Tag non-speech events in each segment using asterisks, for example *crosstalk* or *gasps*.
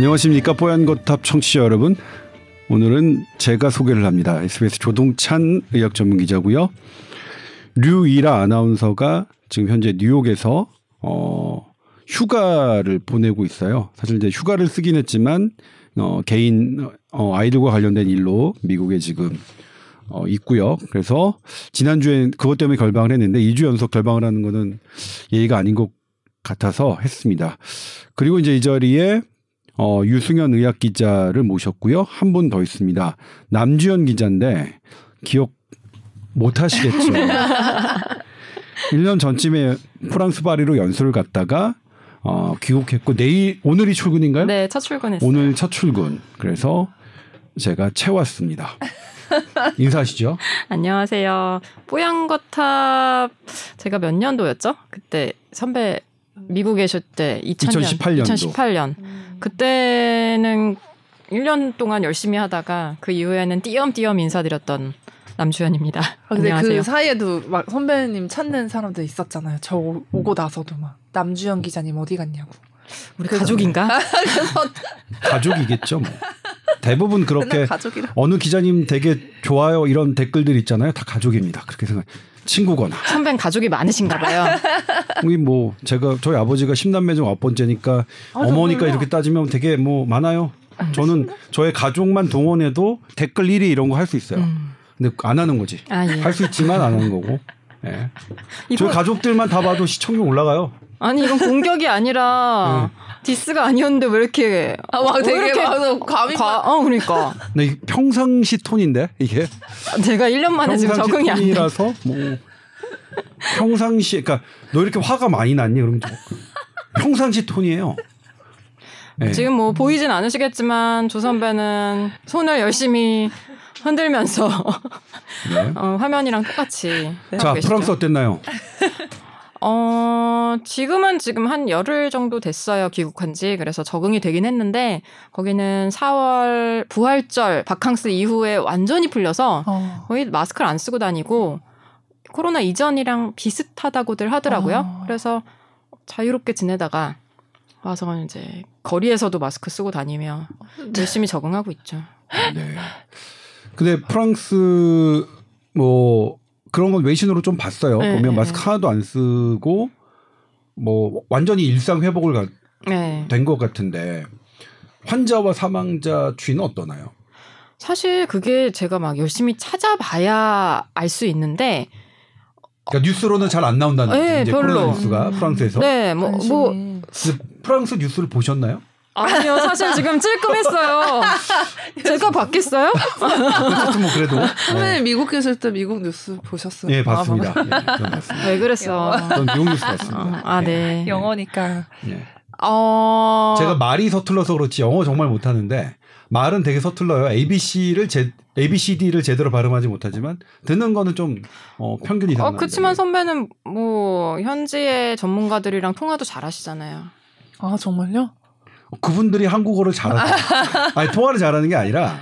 안녕하십니까 뽀얀거탑 청취자 여러분. 오늘은 제가 소개를 합니다. SBS 조동찬 의학 전문 기자고요. 류이라 아나운서가 지금 현재 뉴욕에서 어 휴가를 보내고 있어요. 사실 이제 휴가를 쓰긴 했지만 어 개인 어 아이들과 관련된 일로 미국에 지금 어 있고요. 그래서 지난주에 그것 때문에 결방을 했는데 2주 연속 결방을 하는 거는 예의가 아닌 것 같아서 했습니다. 그리고 이제 이 자리에 어, 유승현 의학 기자를 모셨고요. 한 분 더 있습니다. 남주현 기자인데 기억 못 하시겠죠. 1년 *laughs* 전쯤에 프랑스 파리로 연수를 갔다가 어, 귀국했고 내일 오늘이 출근인가요? 네, 첫 출근했어요. 오늘 첫 출근. 그래서 제가 채웠습니다. 인사하시죠. *laughs* 안녕하세요. 뽀얀거탑 제가 몇 년도였죠? 그때 선배 미국 계실 때 2000년, 2018 년도. 2018년. 그때는 1년 동안 열심히 하다가 그 이후에는 띄엄띄엄 인사드렸던 남주현입니다. 아, 근데 안녕하세요. 그 사이에도 막 선배님 찾는 사람들 있었잖아요. 저 오- 오고 나서도 막 남주현 기자님 어디 갔냐고. 우리 가족인가? *laughs* 가족이겠죠. 뭐. 대부분 *laughs* 그렇게. 어느 기자님 되게 좋아요 이런 댓글들 있잖아요. 다 가족입니다. 그렇게 생각. 친구거나. 선배는 가족이 많으신가 봐요. *laughs* 우리 뭐 제가 저희 아버지가 십남매 중 아홉 번째니까 어머니까 이렇게 따지면 되게 뭐 많아요. 저는 저의 가족만 동원해도 댓글 1위 이런 거 할 수 있어요. 음. 근데 안 하는 거지. 아, 예. 할수 있지만 안 하는 거고. 예. 저희 가족들만 다 봐도 시청률 올라가요. 아니 이건 공격이 아니라 디스가 아니었는데 왜 이렇게 아, 막왜 되게 이렇게 막 감히 과- 어 그러니까 근데 이게 평상시 톤인데 이게 제가 1년 만에 지금 평상시 적응이 안 돼. 톤이라서 뭐 평상시 그러니까 너 이렇게 화가 많이 났니? 그러면 좀 평상시 톤이에요. 예. 지금 뭐 보이진 않으시겠지만 조 선배는 손을 열심히 흔들면서 네. 어, 화면이랑 똑같이 자 계시죠. 프랑스 어땠나요? *laughs* 어, 지금은 지금 한 열흘 정도 됐어요, 귀국한 지. 그래서 적응이 되긴 했는데, 거기는 4월 부활절 바캉스 이후에 완전히 풀려서 어. 거의 마스크를 안 쓰고 다니고, 코로나 이전이랑 비슷하다고들 하더라고요. 어. 그래서 자유롭게 지내다가 와서 이제 거리에서도 마스크 쓰고 다니며 열심히 적응하고 있죠. 네. 근데 프랑스 뭐 그런 건 외신으로 좀 봤어요. 네, 보면 네, 마스크 하나도 안 쓰고 뭐 완전히 일상 회복을 네. 된것 같은데 환자와 사망자 추이는 어떠나요? 사실 그게 제가 막 열심히 찾아봐야 알 수 있는데, 그러니까 뉴스로는 잘 안 나온다는. 네, 이제 별로. 코로나 뉴스가 프랑스에서. 네, 뭐. 뭐, 프랑스 뉴스를 보셨나요? 아니요, 사실 지금 찔끔했어요. *laughs* 제가 받겠어요? 어쨌든 뭐 그래도. 어. 선배님 미국 계실 때 미국 뉴스 보셨어요? 예, 아, 봤습니다. 예, 봤습니다. 왜 그랬어? 전 미국 뉴스 봤습니다. 어, 아, 네. 영어니까. 예. 어. 제가 말이 서툴러서 그렇지 영어 정말 못하는데 말은 되게 서툴러요. ABC를 제 ABCD를 제대로 발음하지 못하지만 듣는 거는 좀 어, 평균 이상. 어, 그치만 선배는 뭐, 현지의 전문가들이랑 통화도 잘 하시잖아요. 아 정말요? 그분들이 한국어를 잘하죠. *laughs* 아니 통화를 잘하는 게 아니라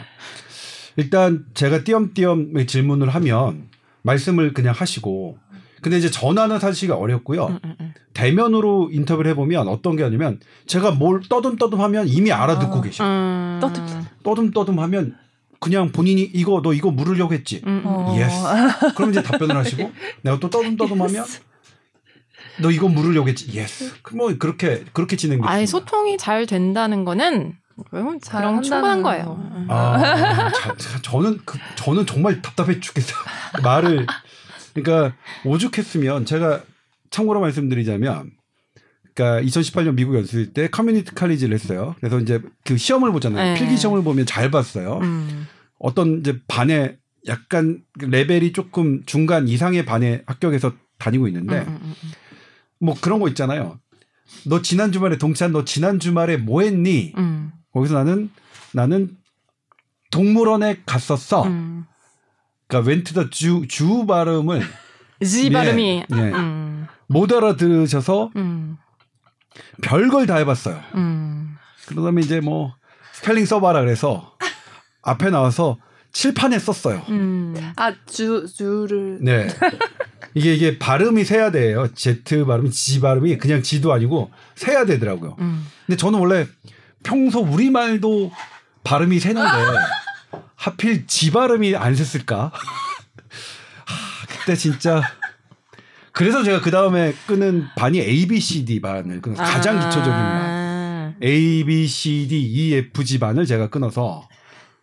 일단 제가 띄엄띄엄 질문을 하면 말씀을 그냥 하시고 근데 이제 전화는 사실 어렵고요. 음, 음, 음. 대면으로 인터뷰를 해보면 어떤 게 아니면 제가 뭘 떠듬떠듬하면 이미 알아듣고 아. 계셔. 요 음. 떠듬. 떠듬떠듬하면 그냥 본인이 이거 너 이거 물으려고 했지. 음, 음. 어. Yes. 그럼 이제 답변을 하시고 *laughs* 내가 또 떠듬떠듬하면 너 이거 물으려고 했지. Yes. 그럼 뭐 그렇게 그렇게 진행됐습니다. 아예 소통이 잘 된다는 거는 그럼 잘 그런 충분한 거예요. 거. 음. 아, 자, 자, 저는 그 저는 정말 답답해 죽겠어요. *laughs* 말을 그러니까 오죽했으면 제가 참고로 말씀드리자면 그러니까 2018년 미국 연수일 때 커뮤니티 칼리지를 했어요. 그래서 이제 그 시험을 보잖아요. 네. 필기 시험을 보면 잘 봤어요. 음. 어떤 이제 반에 약간 레벨이 조금 중간 이상의 반에 합격해서 다니고 있는데 음, 음, 음, 뭐 그런 거 있잖아요. 너 지난 주말에 동찬 너 지난 주말에 뭐 했니? 음. 거기서 나는 나는 동물원에 갔었어. 음. 그러니까 웬트더 주, 주 발음을 *laughs* 지 예, 발음이. 예. 음. 못 알아들으셔서 음. 별걸 다 해봤어요. 음. 그러다면 이제 뭐 스펠링 써봐라 그래서 앞에 나와서 칠판에 썼어요. 음. 아주 주를 네. *laughs* 이게 이게 발음이 세야 돼요. Z 발음이 G 발음이 그냥 G도 아니고 세야 되더라고요. 음. 근데 저는 원래 평소 우리 말도 발음이 새는데 *laughs* 하필 지 발음이 안 샜을까? *laughs* 하, 그때 진짜 그래서 제가 그 다음에 끄는 반이 A, B, C, D 반을 끊어서 가장 아. 기초적인 반. A, B, C, D, E, F, G 반을 제가 끊어서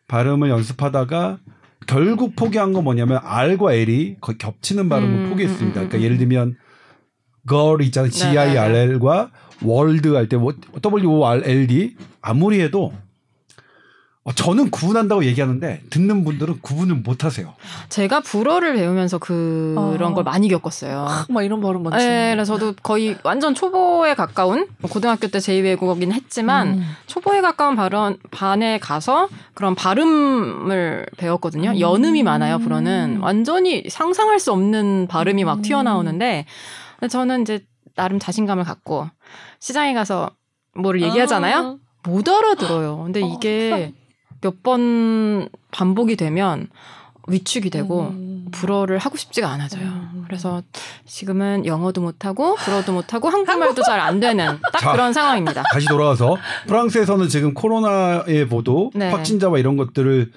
발음을 연습하다가 결국 포기한 건 뭐냐면 R과 L이 거의 겹치는 발음을 음, 포기했습니다. 음, 음, 그러니까 음, 예를 들면 걸 있잖아요. 네, G, I, R, L과 월드 할 때 W, O, R, L, D 아무리 해도 어, 저는 구분한다고 얘기하는데 듣는 분들은 구분을 못 하세요. 제가 불어를 배우면서 그런 어. 걸 많이 겪었어요. 막 이런 발음 많지. 네, 그래서 저도 거의 완전 초보에 가까운 뭐 고등학교 때 제2외국어긴 했지만 음. 초보에 가까운 발음 반에 가서 그런 발음을 배웠거든요. 음. 연음이 많아요. 불어는 완전히 상상할 수 없는 발음이 막 음. 튀어나오는데 저는 이제 나름 자신감을 갖고 시장에 가서 뭐를 얘기하잖아요. 못 알아들어요. 근데 어, 이게 몇 번 반복이 되면 위축이 되고 음. 불어를 하고 싶지가 않아져요. 음. 그래서 지금은 영어도 못하고 불어도 못하고 한국말도 잘 안 되는 딱 자. 그런 상황입니다. 다시 돌아와서 프랑스에서는 지금 코로나의 보도 네. 확진자와 이런 것들을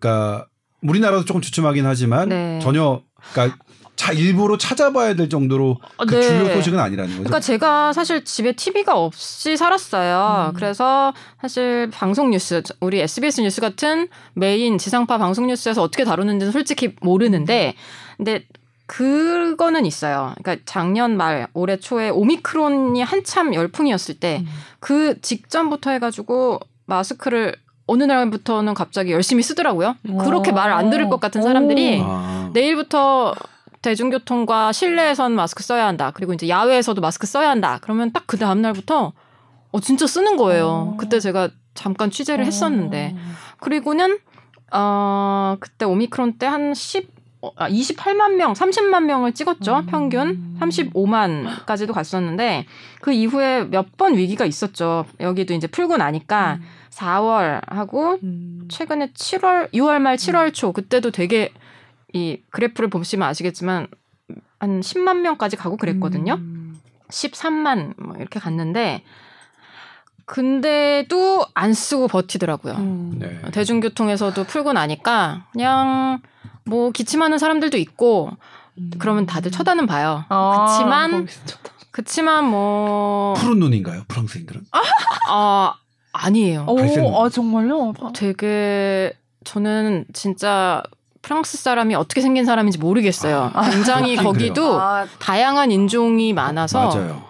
그러니까 우리나라도 조금 주춤하긴 하지만 네. 전혀 그러니까 차 일부러 찾아봐야 될 정도로 그 네. 주요 소식은 아니라는 거죠. 그러니까 제가 사실 집에 TV가 없이 살았어요. 음. 그래서 사실 방송 뉴스, 우리 SBS 뉴스 같은 메인 지상파 방송 뉴스에서 어떻게 다루는지는 솔직히 모르는데, 근데 그거는 있어요. 그러니까 작년 말, 올해 초에 오미크론이 한참 열풍이었을 때, 음. 그 직전부터 해가지고 마스크를 어느 날부터는 갑자기 열심히 쓰더라고요. 그렇게 오. 말안 들을 것 같은 사람들이 아. 내일부터 대중교통과 실내에선 마스크 써야 한다. 그리고 이제 야외에서도 마스크 써야 한다. 그러면 딱 그 다음 날부터 어 진짜 쓰는 거예요. 어. 그때 제가 잠깐 취재를 했었는데 그리고는 어 그때 오미크론 때 한 10, 어, 아, 28만 명, 30만 명을 찍었죠. 음. 평균 35만까지도 갔었는데 그 이후에 몇 번 위기가 있었죠. 여기도 이제 풀고 나니까 4월 하고 음. 최근에 7월, 6월 말 7월 초 그때도 되게 이 그래프를 보시면 아시겠지만 한 10만 명까지 가고 그랬거든요. 음. 13만 뭐 이렇게 갔는데 근데도 안 쓰고 버티더라고요. 음. 네. 대중교통에서도 풀고 나니까 그냥 뭐 기침하는 사람들도 있고 그러면 다들 쳐다는 봐요. 아, 그치만 그치만 뭐 푸른 눈인가요, 프랑스인들은? *laughs* 아, 아니에요. 오, 아 정말요? 되게 저는 진짜 프랑스 사람이 어떻게 생긴 사람인지 모르겠어요. 아, 굉장히 그래요. 거기도 아, 다양한 인종이 많아서 맞아요.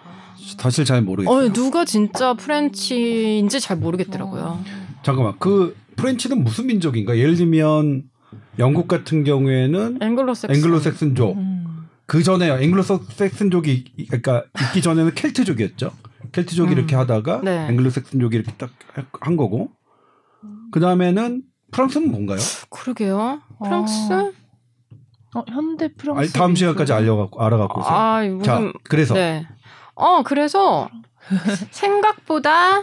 사실 잘 모르겠어요. 어, 누가 진짜 French인지 잘 모르겠더라고요. 잠깐만, 그 French는 무슨 민족인가? 예를 들면 영국 같은 경우에는 앵글로색슨. 앵글로색슨족. 음. 그 전에 앵글로색슨족이 그러니까 있기 전에는 켈트족이었죠. 켈트족이 음. 이렇게 하다가 네. 앵글로색슨족이 이렇게 딱 한 거고. 그 다음에는 프랑스는 뭔가요? 그러게요. 프랑스? 아, 어, 현대 프랑스. 아니, 다음 시간까지. 알려갖고 알아갖고 오세요. 아, 무슨 자, 그래서 네. 어, 그래서 생각보다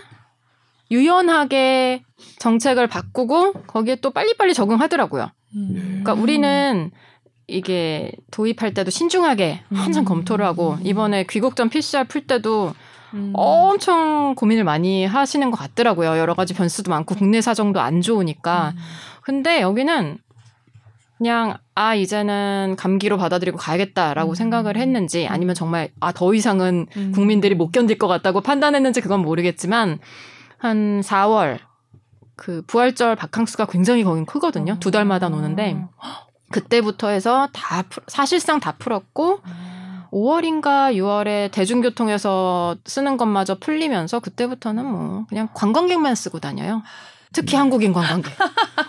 유연하게 정책을 바꾸고 거기에 또 빨리빨리 적응하더라고요. 음. 그러니까 우리는 이게 도입할 때도 신중하게 항상 음. 검토를 하고 이번에 귀국전 PCR 풀 때도 음. 엄청 고민을 많이 하시는 것 같더라고요. 여러 가지 변수도 많고 국내 사정도 안 좋으니까. 음. 근데 여기는 그냥 아 이제는 감기로 받아들이고 가야겠다라고 음. 생각을 했는지 아니면 정말 아 더 이상은 음. 국민들이 못 견딜 것 같다고 판단했는지 그건 모르겠지만 한 4월 그 부활절 바캉스가 굉장히 거긴 크거든요. 두 달마다 노는데 그때부터 해서 다 풀- 사실상 다 풀었고 아. 5월인가 6월에 대중교통에서 쓰는 것마저 풀리면서 그때부터는 뭐 그냥 관광객만 쓰고 다녀요. 특히 한국인 관광객.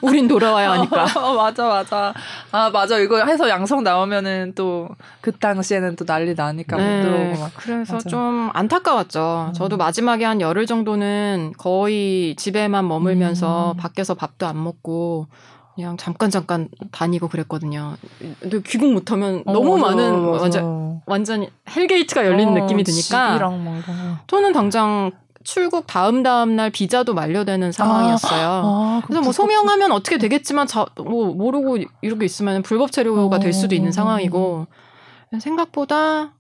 우린 돌아와야 하니까. *laughs* 어, 맞아 맞아. 아 맞아 이거 해서 양성 나오면은 또 그 당시에는 또 난리 나니까 못 들어오고 막. 그래서 맞아. 좀 안타까웠죠. 음. 저도 마지막에 한 열흘 정도는 거의 집에만 머물면서 음. 밖에서 밥도 안 먹고 그냥 잠깐 잠깐 다니고 그랬거든요. 근데 귀국 못하면 어, 너무 맞아, 많은 맞아. 완전 완전 hell gate가 열리는 어, 느낌이 드니까 집이랑 뭐 이런 거. 저는 당장 출국 다음 다음 날 비자도 만료되는 상황이었어요. 아, 그래서 뭐 소명하면 어떻게 되겠지만 자, 뭐 모르고 이렇게 있으면 불법 체류가 될 수도 있는 어. 상황이고 생각보다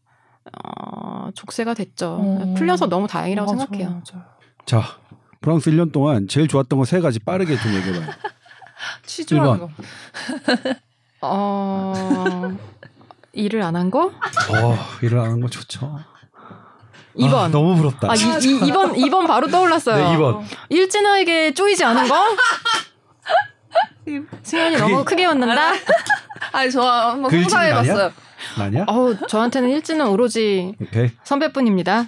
어, 족쇄가 됐죠. 어. 풀려서 너무 다행이라고 맞아, 생각해요. 맞아. 자 프랑스 1년 동안 제일 좋았던 거 세 가지 빠르게 좀 얘기해봐요. *laughs* 번. 거. 어 일을 안 한 거? 어, 일을 안 하는 거 좋죠. 2번. 아, 너무 부럽다. 아, 이, 이, 2번, 2번 바로 떠올랐어요. 네, 2번. 일진아에게 쪼이지 않은 거? *laughs* 승현이 그게- 너무 크게 웃는다? 아니 저 한번 그 상상해봤어요. 아니야? 어우, 저한테는 일진은 오로지 오케이. 선배뿐입니다.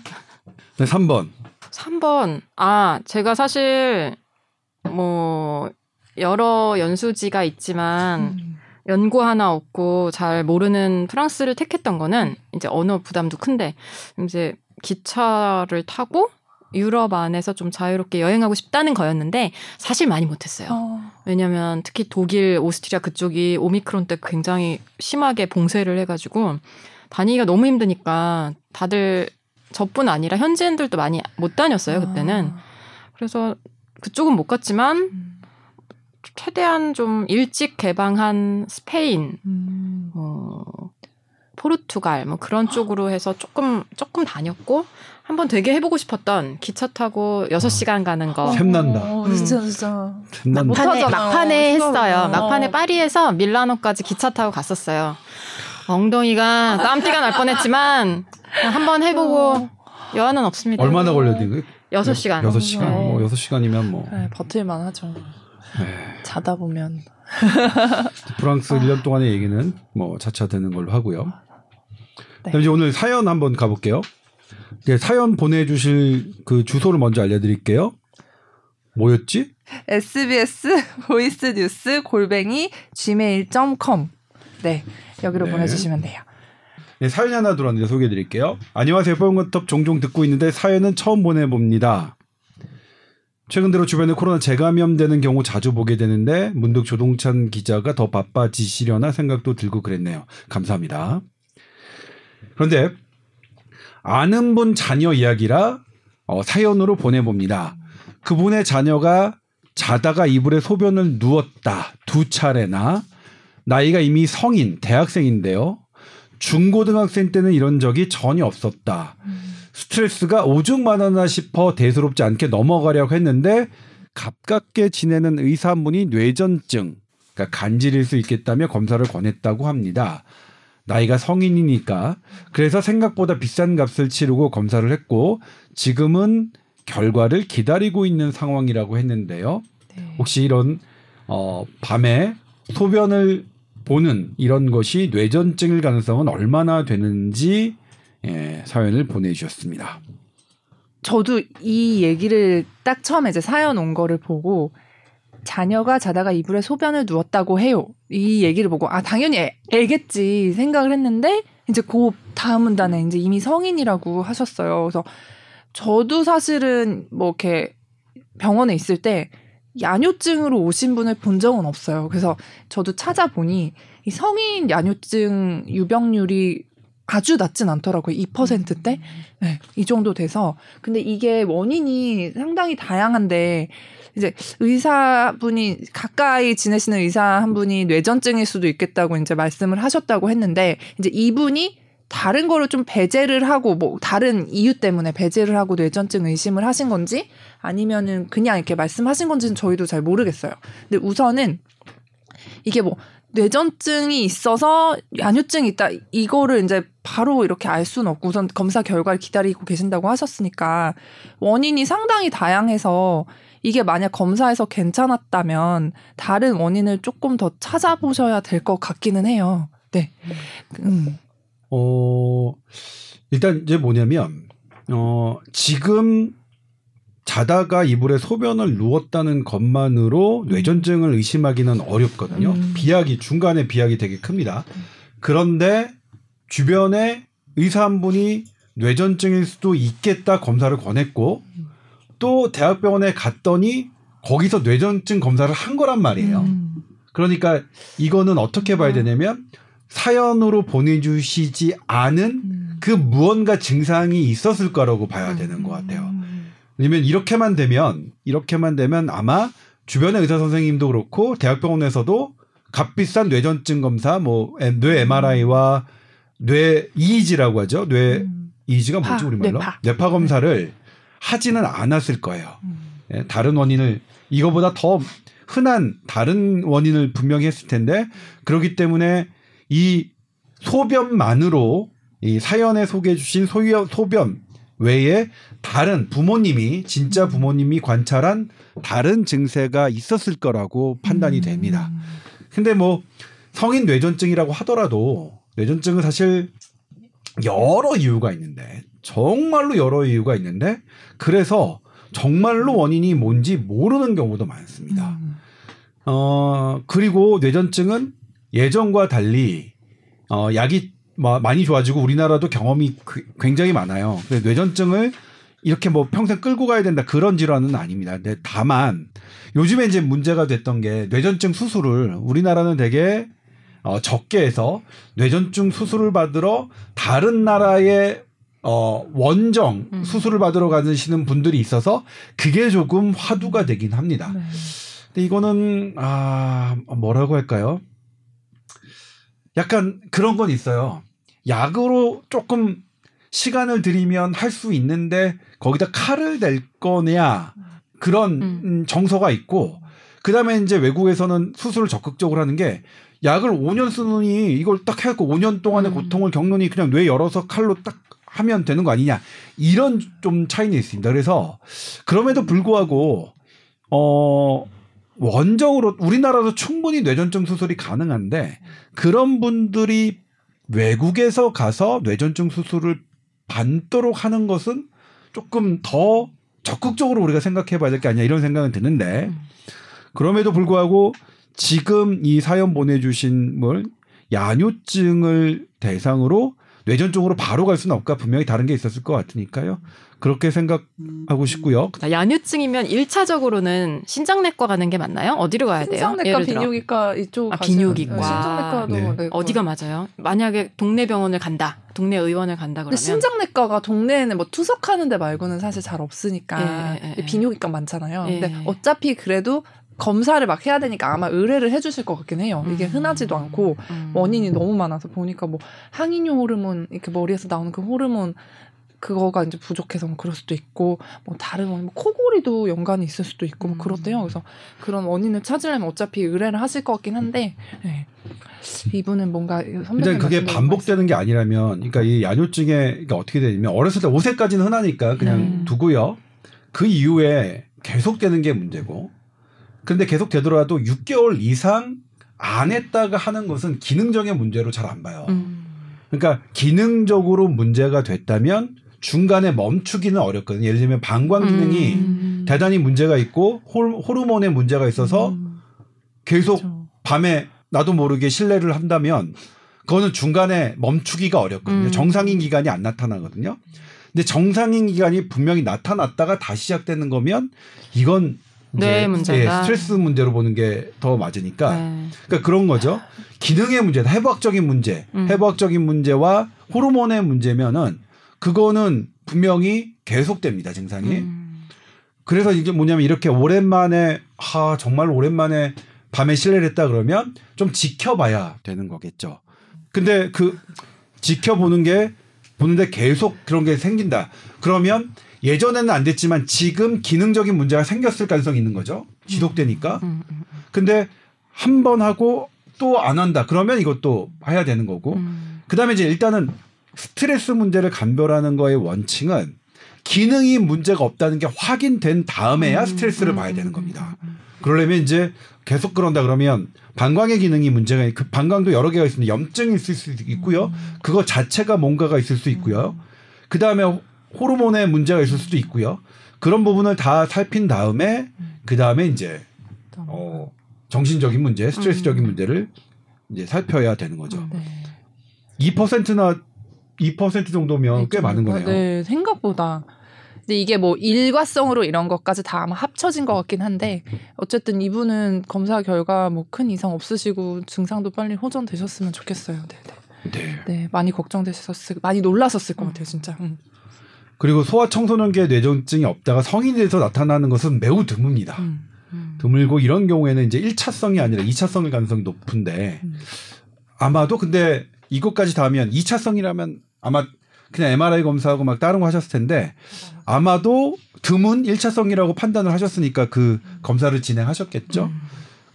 네, 3번. 3번. 아, 제가 사실, 뭐, 여러 연수지가 있지만, 음. 연고 하나 없고 잘 모르는 프랑스를 택했던 거는 이제 언어 부담도 큰데, 이제 기차를 타고 유럽 안에서 좀 자유롭게 여행하고 싶다는 거였는데, 사실 많이 못했어요. 어. 왜냐면 특히 독일, 오스트리아 그쪽이 오미크론 때 굉장히 심하게 봉쇄를 해가지고 다니기가 너무 힘드니까 다들 저뿐 아니라 현지인들도 많이 못 다녔어요 그때는. 아. 그래서 그쪽은 못 갔지만 음. 최대한 좀 일찍 개방한 스페인, 음. 어, 포르투갈 뭐 그런 쪽으로 해서 조금 조금 다녔고 한번 되게 해보고 싶었던 기차 타고 6시간 가는 거. 샘난다. 어, 음. 진짜 진짜. 샘난다. 못 막판에. 막판에. 했어요. 막판에 어. 파리에서 밀라노까지 기차 타고 갔었어요. 엉덩이가 땀띠가 날 뻔했지만 한번 해보고 여한은 없습니다. 얼마나 걸렸니? 그? 6시간. 6시간. 네. 뭐 6시간이면 뭐 네, 버틸만 하죠. 네. 자다 보면. 프랑스 1년 동안의 얘기는 뭐 차차 되는 걸로 하고요. 네. 그럼 이제 오늘 사연 한번 가볼게요. 네, 사연 보내주실 그 주소를 먼저 알려드릴게요. 뭐였지? SBS *laughs* voice news 골뱅이 gmail.com 네 여기로 네. 보내주시면 돼요. 네, 사연이 하나 들어왔는데 소개해드릴게요. 안녕하세요. 뽀용건톱 종종 듣고 있는데 사연은 처음 보내봅니다. 최근 들어 주변에 코로나 재감염되는 경우 자주 보게 되는데 문득 조동찬 기자가 더 바빠지시려나 생각도 들고 그랬네요. 감사합니다. 그런데 아는 분 자녀 이야기라 어, 사연으로 보내봅니다. 그분의 자녀가 자다가 이불에 소변을 누웠다 두 차례나 나이가 이미 성인 대학생인데요. 중고등학생 때는 이런 적이 전혀 없었다. 스트레스가 오죽만하나 싶어 대수롭지 않게 넘어가려고 했는데 가깝게 지내는 의사 한 분이 뇌전증, 그러니까 간질일 수 있겠다며 검사를 권했다고 합니다. 나이가 성인이니까 그래서 생각보다 비싼 값을 치르고 검사를 했고 지금은 결과를 기다리고 있는 상황이라고 했는데요. 네. 혹시 이런 어, 밤에 소변을 보는 이런 것이 뇌전증일 가능성은 얼마나 되는지 예, 사연을 보내주셨습니다. 저도 이 얘기를 딱 처음에 이제 사연 온 거를 보고 자녀가 자다가 이불에 소변을 누웠다고 해요. 이 얘기를 보고 아 당연히 애, 애겠지 생각을 했는데 이제 그 다음 문단에 이제 이미 성인이라고 하셨어요. 그래서 저도 사실은 뭐 이렇게 병원에 있을 때 야뇨증으로 오신 분을 본 적은 없어요. 그래서 저도 찾아보니 이 성인 야뇨증 유병률이 아주 낮진 않더라고요. 2%대? 네, 이 정도 돼서. 근데 이게 원인이 상당히 다양한데, 이제 의사분이, 가까이 지내시는 의사 한 분이 뇌전증일 수도 있겠다고 이제 말씀을 하셨다고 했는데, 이제 이분이 다른 거를 좀 배제를 하고, 뭐, 다른 이유 때문에 배제를 하고 뇌전증 의심을 하신 건지, 아니면은 그냥 이렇게 말씀하신 건지는 저희도 잘 모르겠어요. 근데 우선은, 이게 뭐, 뇌전증이 있어서 야뇨증이 있다 이거를 이제 바로 이렇게 알 수는 없고 우선 검사 결과를 기다리고 계신다고 하셨으니까 원인이 상당히 다양해서 이게 만약 검사에서 괜찮았다면 다른 원인을 조금 더 찾아보셔야 될 것 같기는 해요. 네. 음. 어, 일단 이제 뭐냐면 어, 지금 자다가 이불에 소변을 누웠다는 것만으로 뇌전증을 의심하기는 어렵거든요. 음. 비약이 중간에 비약이 되게 큽니다. 그런데 주변에 의사 한 분이 뇌전증일 수도 있겠다 검사를 권했고 또 대학병원에 갔더니 거기서 뇌전증 검사를 한 거란 말이에요. 음. 그러니까 이거는 어떻게 봐야 되냐면 사연으로 보내주시지 않은 음. 그 무언가 증상이 있었을 거라고 봐야 되는 것 같아요. 음. 왜냐면 이렇게만 되면 이렇게만 되면 아마 주변의 의사 선생님도 그렇고 대학병원에서도 값비싼 뇌전증 검사 뭐 뇌 MRI와 뇌 EEG라고 하죠. 뇌 음. EEG가 뭐지 파, 우리말로? 뇌파. 뇌파 검사를 하지는 않았을 거예요. 음. 예, 다른 원인을 이거보다 더 흔한 다른 원인을 분명히 했을 텐데 그렇기 때문에 이 소변만으로 이 사연에 소개해 주신 소변, 소변 외에 다른 부모님이 진짜 부모님이 관찰한 다른 증세가 있었을 거라고 판단이 됩니다. 음. 근데 뭐 성인 뇌전증이라고 하더라도 뇌전증은 사실 여러 이유가 있는데 정말로 여러 이유가 있는데 그래서 정말로 원인이 뭔지 모르는 경우도 많습니다. 음. 어 그리고 뇌전증은 예전과 달리 어 약이 마- 많이 좋아지고 우리나라도 경험이 그- 굉장히 많아요. 근데 뇌전증을 이렇게 뭐 평생 끌고 가야 된다 그런 질환은 아닙니다. 근데 다만 요즘에 이제 문제가 됐던 게 뇌전증 수술을 우리나라는 되게 어, 적게 해서 뇌전증 수술을 받으러 다른 나라의 어, 원정 음. 수술을 받으러 가시는 분들이 있어서 그게 조금 화두가 되긴 합니다. 네. 근데 이거는 아 뭐라고 할까요? 약간 그런 건 있어요. 약으로 조금 시간을 들이면 할 수 있는데 거기다 칼을 댈 거냐 그런 음. 음, 정서가 있고 그다음에 이제 외국에서는 수술을 적극적으로 하는 게 약을 5년 쓰느니 이걸 딱 해갖고 5년 동안의 음. 고통을 겪느니 그냥 뇌 열어서 칼로 딱 하면 되는 거 아니냐 이런 좀 차이는 있습니다. 그래서 그럼에도 불구하고 어 원정으로 우리나라도 충분히 뇌전증 수술이 가능한데 그런 분들이 외국에서 가서 뇌전증 수술을 받도록 하는 것은 조금 더 적극적으로 우리가 생각해 봐야 될 게 아니냐 이런 생각은 드는데 음. 그럼에도 불구하고 지금 이 사연 보내주신 뭘 야뇨증을 대상으로 뇌전증으로 바로 갈 수는 없까 분명히 다른 게 있었을 것 같으니까요. 그렇게 생각하고 싶고요. 자, 야뇨증이면 1차적으로는 신장내과 가는 게 맞나요? 어디로 가야 돼요? 신장내과. 비뇨기과 이쪽 아, 비뇨기과. 네, 신장내과도 네. 네, 어디가 맞아요? 만약에 동네 병원을 간다. 동네 의원을 간다 그러면 신장내과가 동네에는 뭐 투석하는 데 말고는 사실 잘 없으니까 예, 예, 예. 비뇨기과 많잖아요. 예. 근데 어차피 그래도 검사를 막 해야 되니까 아마 의뢰를 해주실 것 같긴 해요. 이게 음. 흔하지도 않고 음. 원인이 너무 많아서 보니까 뭐 항인효 호르몬 이렇게 머리에서 나오는 그 호르몬 그거가 이제 부족해서 뭐 그럴 수도 있고 뭐 다른 원인 뭐 코골이도 연관이 있을 수도 있고 뭐 음. 그렇대요. 그래서 그런 원인을 찾으려면 어차피 의뢰를 하실 것 같긴 한데 네. 이분은 뭔가 일단 그게 반복되는 게 아니라면, 그러니까 이 야뇨증에 그러니까 어떻게 되냐면 어렸을 때 5세까지는 흔하니까 그냥 음. 두고요. 그 이후에 계속되는 게 문제고, 그런데 계속 되더라도 6개월 이상 안 했다가 하는 것은 기능적인 문제로 잘 안 봐요. 음. 그러니까 기능적으로 문제가 됐다면 중간에 멈추기는 어렵거든요. 예를 들면 방광 기능이 음. 대단히 문제가 있고 호- 호르몬에 문제가 있어서 음, 계속 그렇죠. 밤에 나도 모르게 실례를 한다면 그거는 중간에 멈추기가 어렵거든요. 음. 정상인 기간이 안 나타나거든요. 근데 정상인 기간이 분명히 나타났다가 다시 시작되는 거면 이건 뇌 문제다. 예, 스트레스 문제로 보는 게 더 맞으니까 네. 그러니까 그런 거죠. 기능의 문제다. 해부학적인 문제, 음. 해부학적인 문제와 호르몬의 문제면은 그거는 분명히 계속됩니다. 증상이. 음. 그래서 이게 뭐냐면 이렇게 오랜만에 하 정말 오랜만에 밤에 실례를 했다 그러면 좀 지켜봐야 되는 거겠죠. 근데 그 지켜보는 게 보는데 계속 그런 게 생긴다. 그러면 예전에는 안 됐지만 지금 기능적인 문제가 생겼을 가능성이 있는 거죠. 지속되니까. 음, 음, 근데 한 번 하고 또 안 한다. 그러면 이것도 해야 되는 거고. 음. 그다음에 이제 일단은 스트레스 문제를 감별하는 거의 원칙은 기능이 문제가 없다는 게 확인된 다음에야 음, 스트레스를 음, 봐야 되는 음, 겁니다. 음, 그러려면 이제 계속 그런다 그러면 방광의 기능이 문제가 있- 그 방광도 여러 개가 있습니다. 염증이 있을 수 있고요. 그거 자체가 뭔가가 있을 수 있고요. 그 다음에 호르몬에 문제가 있을 수도 있고요. 그런 부분을 다 살핀 다음에 그 다음에 이제 어, 정신적인 문제, 스트레스적인 음. 문제를 이제 살펴야 되는 거죠. 음. 네. 2%나 2% 정도면 꽤 많은 거네요. 네, 생각보다. 근데 이게 뭐 일과성으로 이런 것까지 다 아마 합쳐진 것 같긴 한데 어쨌든 이분은 검사 결과 뭐 큰 이상 없으시고 증상도 빨리 호전되셨으면 좋겠어요. 네, 네. 네. 네, 많이 걱정되셨을, 많이 놀라셨을 것 음. 같아요, 진짜. 음. 그리고 소아청소년기에 뇌전증이 없다가 성인이 돼서 나타나는 것은 매우 드뭅니다. 음. 음. 드물고 이런 경우에는 이제 1차성이 아니라 2차성일 가능성이 높은데 음. 아마도 근데 이것까지 다 하면 2차성이라면 아마 그냥 MRI 검사하고 막 다른 거 하셨을 텐데 아마도 드문 1차성이라고 판단을 하셨으니까 그 검사를 진행하셨겠죠. 음.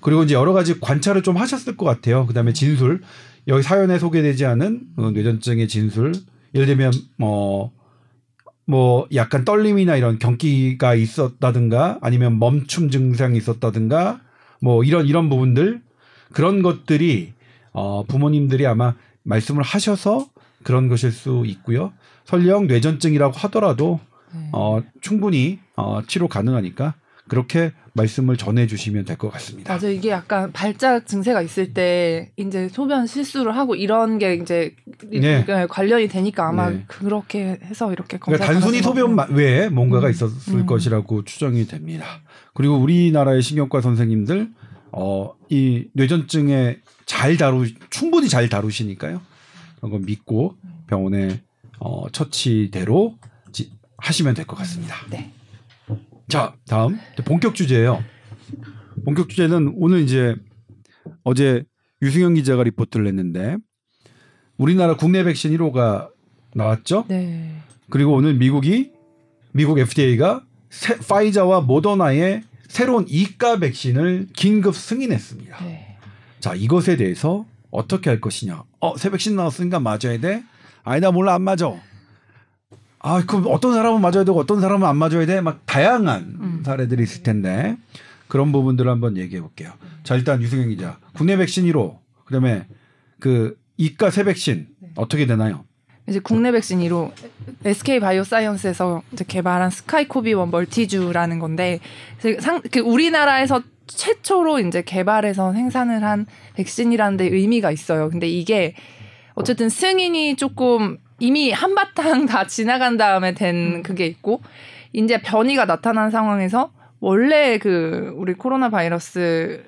그리고 이제 여러 가지 관찰을 좀 하셨을 것 같아요. 그다음에 진술 여기 사연에 소개되지 않은 어, 뇌전증의 진술 예를 들면 뭐 뭐 약간 떨림이나 이런 경기가 있었다든가 아니면 멈춤 증상이 있었다든가 뭐 이런 이런 부분들 그런 것들이 어 부모님들이 아마 말씀을 하셔서 그런 것일 수 있고요. 설령 뇌전증이라고 하더라도 네. 어 충분히 어 치료 가능하니까 그렇게 말씀을 전해 주시면 될 것 같습니다. 맞아 이게 약간 발작 증세가 있을 때 이제 소변 실수를 하고 이런 게 이제 네. 네, 관련이 되니까 아마 네. 그렇게 해서 이렇게 검사 그러니까 단순히 소변 마- 외에 뭔가가 음. 있었을 음. 것이라고 추정이 됩니다. 그리고 우리나라의 신경과 선생님들 어, 이 뇌전증에 잘 다루 충분히 잘 다루시니까요. 거 믿고 병원에 어, 처치대로 지- 하시면 될 것 같습니다. 네. 자, 다음 본격 주제예요. 본격 주제는 오늘 이제 어제 유승현 기자가 리포트를 냈는데 우리나라 국내 백신 1호가 나왔죠. 네. 그리고 오늘 미국이 미국 FDA가 파이자와 모더나의 새로운 이가 백신을 긴급 승인했습니다. 네. 자, 이것에 대해서 어떻게 할 것이냐? 어, 새 백신 나왔으니까 맞아야 돼? 아니다, 몰라, 안 맞아. 아, 그럼 어떤 사람은 맞아야 되고 어떤 사람은 안 맞아야 돼? 막 다양한 음. 사례들이 있을 텐데 그런 부분들을 한번 얘기해 볼게요. 자, 일단 유승현 기자. 국내 백신 1호, 그 다음에 그 이가 새 백신 어떻게 되나요? 이제 국내 백신 1호 SK 바이오사이언스에서 이제 개발한 스카이코비1 멀티주라는 건데 상, 그 우리나라에서 최초로 이제 개발해서 생산을 한 백신이라는 데 의미가 있어요. 근데 이게 어쨌든 승인이 조금 이미 한바탕 다 지나간 다음에 된 그게 있고 이제 변이가 나타난 상황에서 원래 그 우리 코로나 바이러스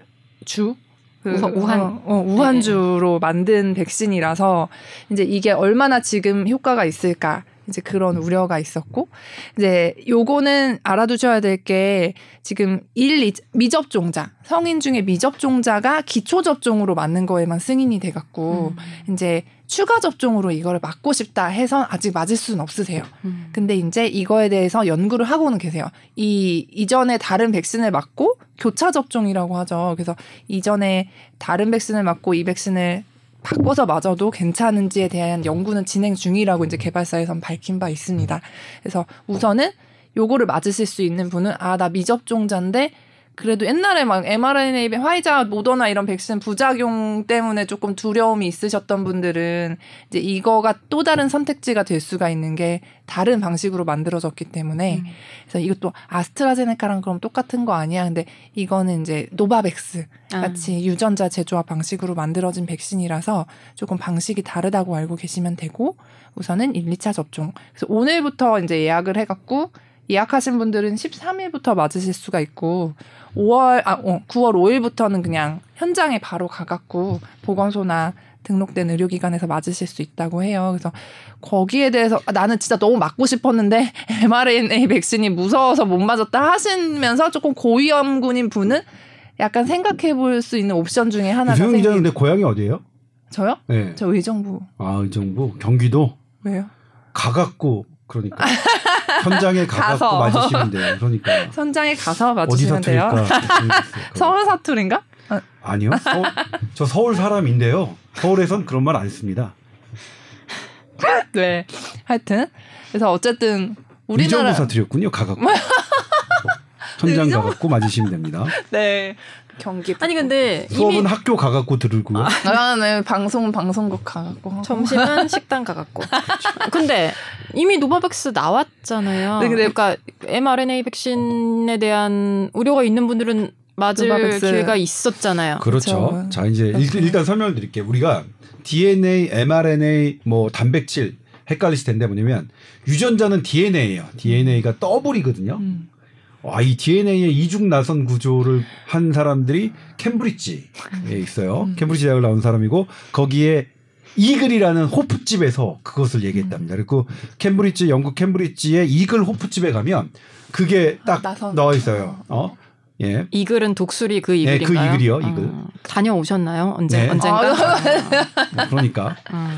주 그, 우한- 우한. 어, 어, 우한주로 만든 백신이라서 이제 이게 얼마나 지금 효과가 있을까 이제 그런 우려가 있었고 이제 요거는 알아두셔야 될 게 지금 일 이- 미접종자 성인 중에 미접종자가 기초 접종으로 맞는 거에만 승인이 돼 갖고 이제 추가 접종으로 이거를 맞고 싶다 해서 아직 맞을 수는 없으세요. 음. 근데 이제 이거에 대해서 연구를 하고는 계세요. 이 이전에 다른 백신을 맞고 교차 접종이라고 하죠. 그래서 이전에 다른 백신을 맞고 이 백신을 바꿔서 맞아도 괜찮은지에 대한 연구는 진행 중이라고 이제 개발사에선 밝힌 바 있습니다. 그래서 우선은 요거를 맞으실 수 있는 분은 아 나 미접종자인데 그래도 옛날에 막 mRNA, 화이자, 모더나 이런 백신 부작용 때문에 조금 두려움이 있으셨던 분들은 이제 이거가 또 다른 선택지가 될 수가 있는 게 다른 방식으로 만들어졌기 때문에 음. 그래서 이것도 아스트라제네카랑 그럼 똑같은 거 아니야? 근데 이거는 이제 노바백스 아. 같이 유전자 재조합 방식으로 만들어진 백신이라서 조금 방식이 다르다고 알고 계시면 되고 우선은 1, 2차 접종. 그래서 오늘부터 이제 예약을 해갖고 예약하신 분들은 13일부터 맞으실 수가 있고 5월 아 어, 9월 5일부터는 그냥 현장에 바로 가갖고 보건소나 등록된 의료기관에서 맞으실 수 있다고 해요. 그래서 거기에 대해서 아, 나는 진짜 너무 맞고 싶었는데 *laughs* mRNA 백신이 무서워서 못 맞았다 하시면서 조금 고위험군인 분은 약간 생각해 볼 수 있는 옵션 중에 하나가 생긴 근데 고향이 어디예요? 저요? 네. 저 의정부 아, 이 정부 경기도 왜요? 가갖고 그러니까 *laughs* 현장에 가서. 맞으시면 돼요. 그러니까 *laughs* 현장에 가서 맞으시면 돼요. 사투리일까? *laughs* 서울 사투리인가? 아니요. 서울, 저 서울 사람인데요. 서울에선 그런 말 안 씁니다. *laughs* 네. 하여튼 그래서 어쨌든 우리나라 사투리였군요. 가갖고. 현장 의정- 가갖고 맞으시면 됩니다. 네 경기 아니 근데 수업은 이미 학교 가갖고 들으고요. 아, 네. 방송 방송국 가갖고. 점심은 *laughs* 식당 가갖고. 근데 이미 노바백스 나왔잖아요. 네, 근데- 그러니까 mRNA 백신에 대한 우려가 있는 분들은 맞을 노바백스. 기회가 있었잖아요. 그렇죠. 그렇죠. 자 이제 그렇죠. 일, 단 설명을 드릴게요. 우리가 DNA, mRNA, 뭐 단백질 헷갈리실 텐데 뭐냐면 유전자는 DNA예요. DNA가 더블이거든요. 음. 와, 이 DNA의 이중 나선 구조를 한 사람들이 캠브리지에 있어요. 음. 캠브리지 대학을 나온 사람이고 거기에 Eagle이라는 호프집에서 그것을 얘기했답니다. 그리고 캠브리지 영국 캠브리지의 Eagle 호프집에 가면 그게 딱 아. 나와 있어요. 어? 예. Eagle은 독수리 그 네, Eagle인가요? 그 Eagle이요, Eagle. 어, 다녀오셨나요? 언제 네. 언젠가? 아, 그러니까 *laughs* 음.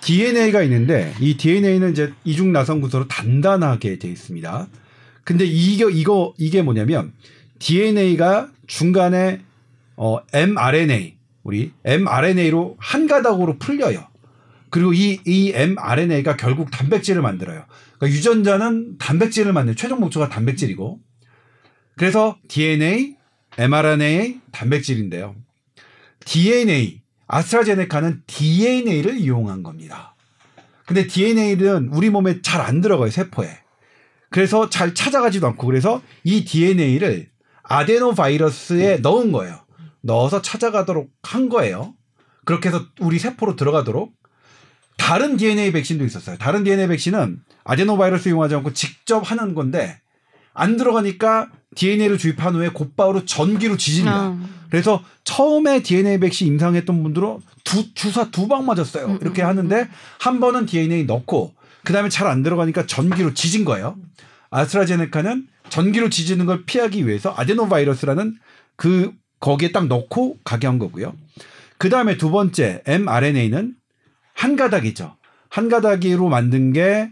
DNA가 있는데 이 DNA는 이제 이중 나선 구조로 단단하게 돼 있습니다. 근데 이게 이거 이게 뭐냐면 DNA가 중간에 어 mRNA 우리 mRNA로 한 가닥으로 풀려요. 그리고 이, 이 mRNA가 결국 단백질을 만들어요. 그러니까 유전자는 단백질을 만드는 최종 목표가 단백질이고 그래서 DNA, mRNA, 단백질인데요. DNA, 아스트라제네카는 DNA를 이용한 겁니다. 근데 DNA는 우리 몸에 잘 안 들어가요, 세포에. 그래서 잘 찾아가지도 않고 그래서 이 DNA를 아데노 바이러스에 넣은 거예요. 넣어서 찾아가도록 한 거예요. 그렇게 해서 우리 세포로 들어가도록 다른 DNA 백신도 있었어요. 다른 DNA 백신은 아데노 바이러스 이용하지 않고 직접 하는 건데 안 들어가니까 DNA를 주입한 후에 곧바로 전기로 지집니다. 아. 그래서 처음에 DNA 백신 임상했던 분들은 두, 주사 두 방 맞았어요. 음, 이렇게 음, 하는데 한 번은 DNA 넣고 그 다음에 잘 안 들어가니까 전기로 지진 거예요. 아스트라제네카는 전기로 지지는 걸 피하기 위해서 아데노바이러스라는 그 거기에 딱 넣고 가게 한 거고요. 그 다음에 두 번째 mRNA는 한 가닥이죠. 한 가닥으로 만든 게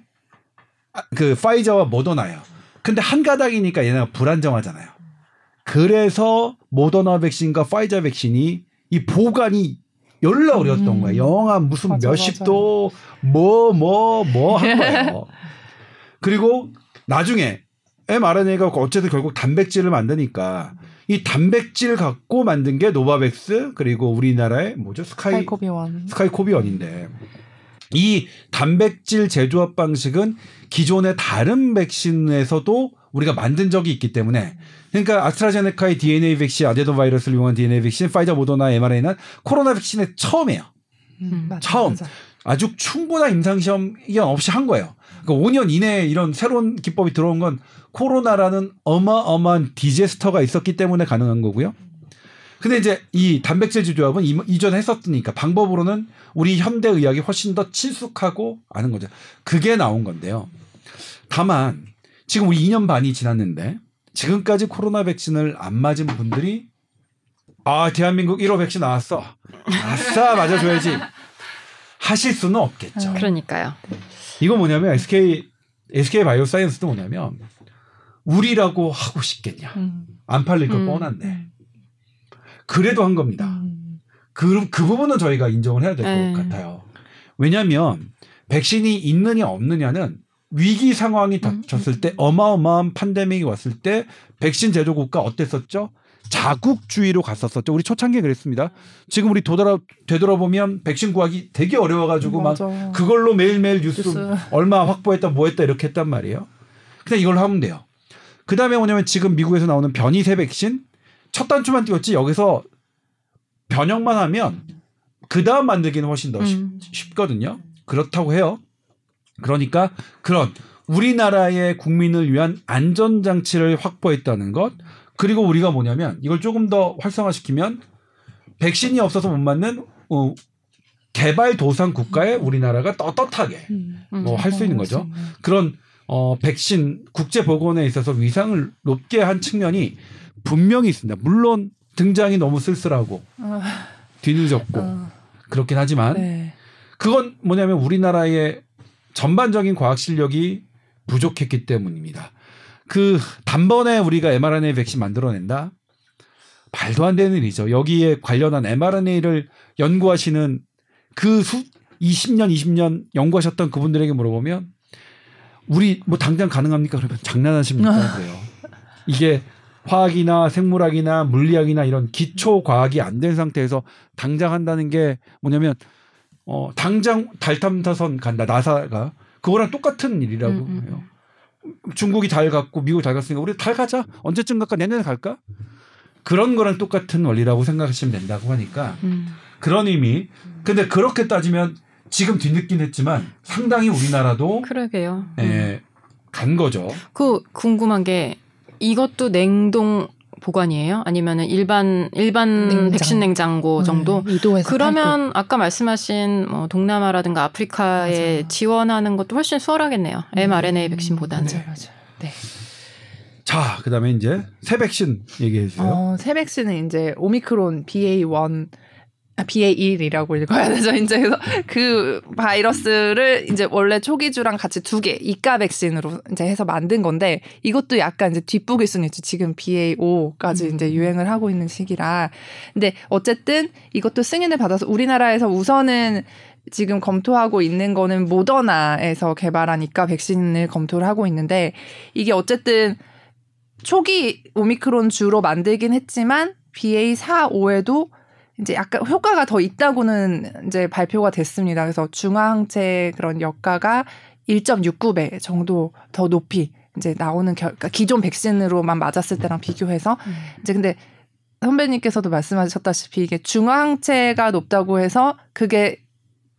그 파이저와 모더나예요. 근데 한 가닥이니까 얘네가 불안정하잖아요. 그래서 모더나 백신과 파이저 백신이 이 보관이 열나 어려웠던 음. 거예요. 영하 무슨 맞아, 몇십 맞아. 도 뭐 뭐 뭐 한 거예요. 그리고 나중에 mRNA가 어쨌든 결국 단백질을 만드니까 이 단백질 갖고 만든 게 노바백스 그리고 우리나라의 뭐죠 스카이 사이코비원. 스카이코비언인데 이 단백질 재조합 방식은 기존의 다른 백신에서도 우리가 만든 적이 있기 때문에 그러니까 아스트라제네카의 DNA 백신, 아데노 바이러스를 이용한 DNA 백신, 파이저, 모더나, mRNA는 코로나 백신의 처음이에요. 음, 맞아, 처음. 맞아. 아주 충분한 임상시험 이견 없이 한 거예요. 그러니까 5년 이내에 이런 새로운 기법이 들어온 건 코로나라는 어마어마한 디제스터가 있었기 때문에 가능한 거고요. 근데 이제 이 단백질 지조합은 이- 이전에 했었으니까 방법으로는 우리 현대 의학이 훨씬 더 친숙하고 아는 거죠. 그게 나온 건데요. 다만 지금 우리 2년 반이 지났는데 지금까지 코로나 백신을 안 맞은 분들이 아 대한민국 1호 백신 나왔어. 아싸 맞아줘야지. 하실 수는 없겠죠. 그러니까요. 이거 뭐냐면 SK SK 바이오사이언스도 뭐냐면 우리라고 하고 싶겠냐. 음. 안 팔릴 거 음. 뻔한데. 그래도 한 겁니다. 음. 그, 그 부분은 저희가 인정을 해야 될것 네. 같아요. 왜냐하면 백신이 있느냐 없느냐는 위기 상황이 닥쳤을 때 어마어마한 팬데믹이 왔을 때 백신 제조 국가 어땠었죠? 자국주의로 갔었었죠. 우리 초창기에 그랬습니다. 지금 우리 도달아 되돌아보면 백신 구하기 되게 어려워가지고 막 맞아. 그걸로 매일매일 뉴스, 뉴스. 얼마 확보했다 뭐 했다 이렇게 했단 말이에요. 그냥 이걸로 하면 돼요. 그 다음에 뭐냐면 지금 미국에서 나오는 변이세 백신 첫 단추만 띄웠지 여기서 변형만 하면 그 다음 만들기는 훨씬 더 쉽, 음. 쉽거든요. 그렇다고 해요. 그러니까 그런 우리나라의 국민을 위한 안전 장치를 확보했다는 것 그리고 우리가 뭐냐면 이걸 조금 더 활성화시키면 백신이 없어서 못 맞는 어, 개발 도상 국가에 우리나라가 떳떳하게 음. 뭐할 수 있는 거죠. 그런 어 백신 국제 보건에 있어서 위상을 높게 한 측면이 분명히 있습니다. 물론 등장이 너무 쓸쓸하고 아, 뒤늦었고 어, 그렇긴 하지만 네. 그건 뭐냐면 우리나라의 전반적인 과학 실력이 부족했기 때문입니다. 그 단번에 우리가 mRNA 백신 만들어낸다? 말도 안 되는 일이죠. 여기에 관련한 mRNA를 연구하시는 그 수, 20년, 20년 연구하셨던 그분들에게 물어보면 우리 뭐 당장 가능합니까? 그러면 장난하십니까? 그래요. 이게 화학이나 생물학이나 물리학이나 이런 기초 과학이 안 된 상태에서 당장 한다는 게 뭐냐면 어 당장 달 탐사선 간다 나사가 그거랑 똑같은 일이라고 음, 음. 해요. 중국이 달 갔고 미국 달 갔으니까 우리 달 가자 언제쯤 갈까 내년에 갈까 그런 거랑 똑같은 원리라고 생각하시면 된다고 하니까 음. 그런 의미. 근데 그렇게 따지면 지금 뒤늦긴 했지만 상당히 우리나라도 그러게요. 음. 예, 간 거죠. 그 궁금한 게 이것도 냉동 보관이에요? 아니면은 일반 일반 냉장. 백신 냉장고 정도? 네, 이도에서 그러면 아까 말씀하신 뭐 동남아라든가 아프리카에 맞아요. 지원하는 것도 훨씬 수월하겠네요. mRNA 음, 백신보다는. 맞아요, 맞아요. 네. 자, 그다음에 이제 새 백신 얘기해 주세요. 어, 새 백신은 이제 오미크론 BA1 아, BA1이라고 읽어야 되죠. 이제 그래서 그 바이러스를 이제 원래 초기주랑 같이 두 개, 이가 백신으로 이제 해서 만든 건데 이것도 약간 이제 뒷북일 수는 있죠. 지금 BA5까지 음. 이제 유행을 하고 있는 시기라. 근데 어쨌든 이것도 승인을 받아서 우리나라에서 우선은 지금 검토하고 있는 거는 모더나에서 개발한 이가 백신을 검토를 하고 있는데 이게 어쨌든 초기 오미크론 주로 만들긴 했지만 BA4, 5에도 이제 약간 효과가 더 있다고는 이제 발표가 됐습니다. 그래서 중화항체 그런 역가가 1.69배 정도 더 높이 이제 나오는 결, 그러니까 기존 백신으로만 맞았을 때랑 비교해서 이제 근데 선배님께서도 말씀하셨다시피 이게 중화항체가 높다고 해서 그게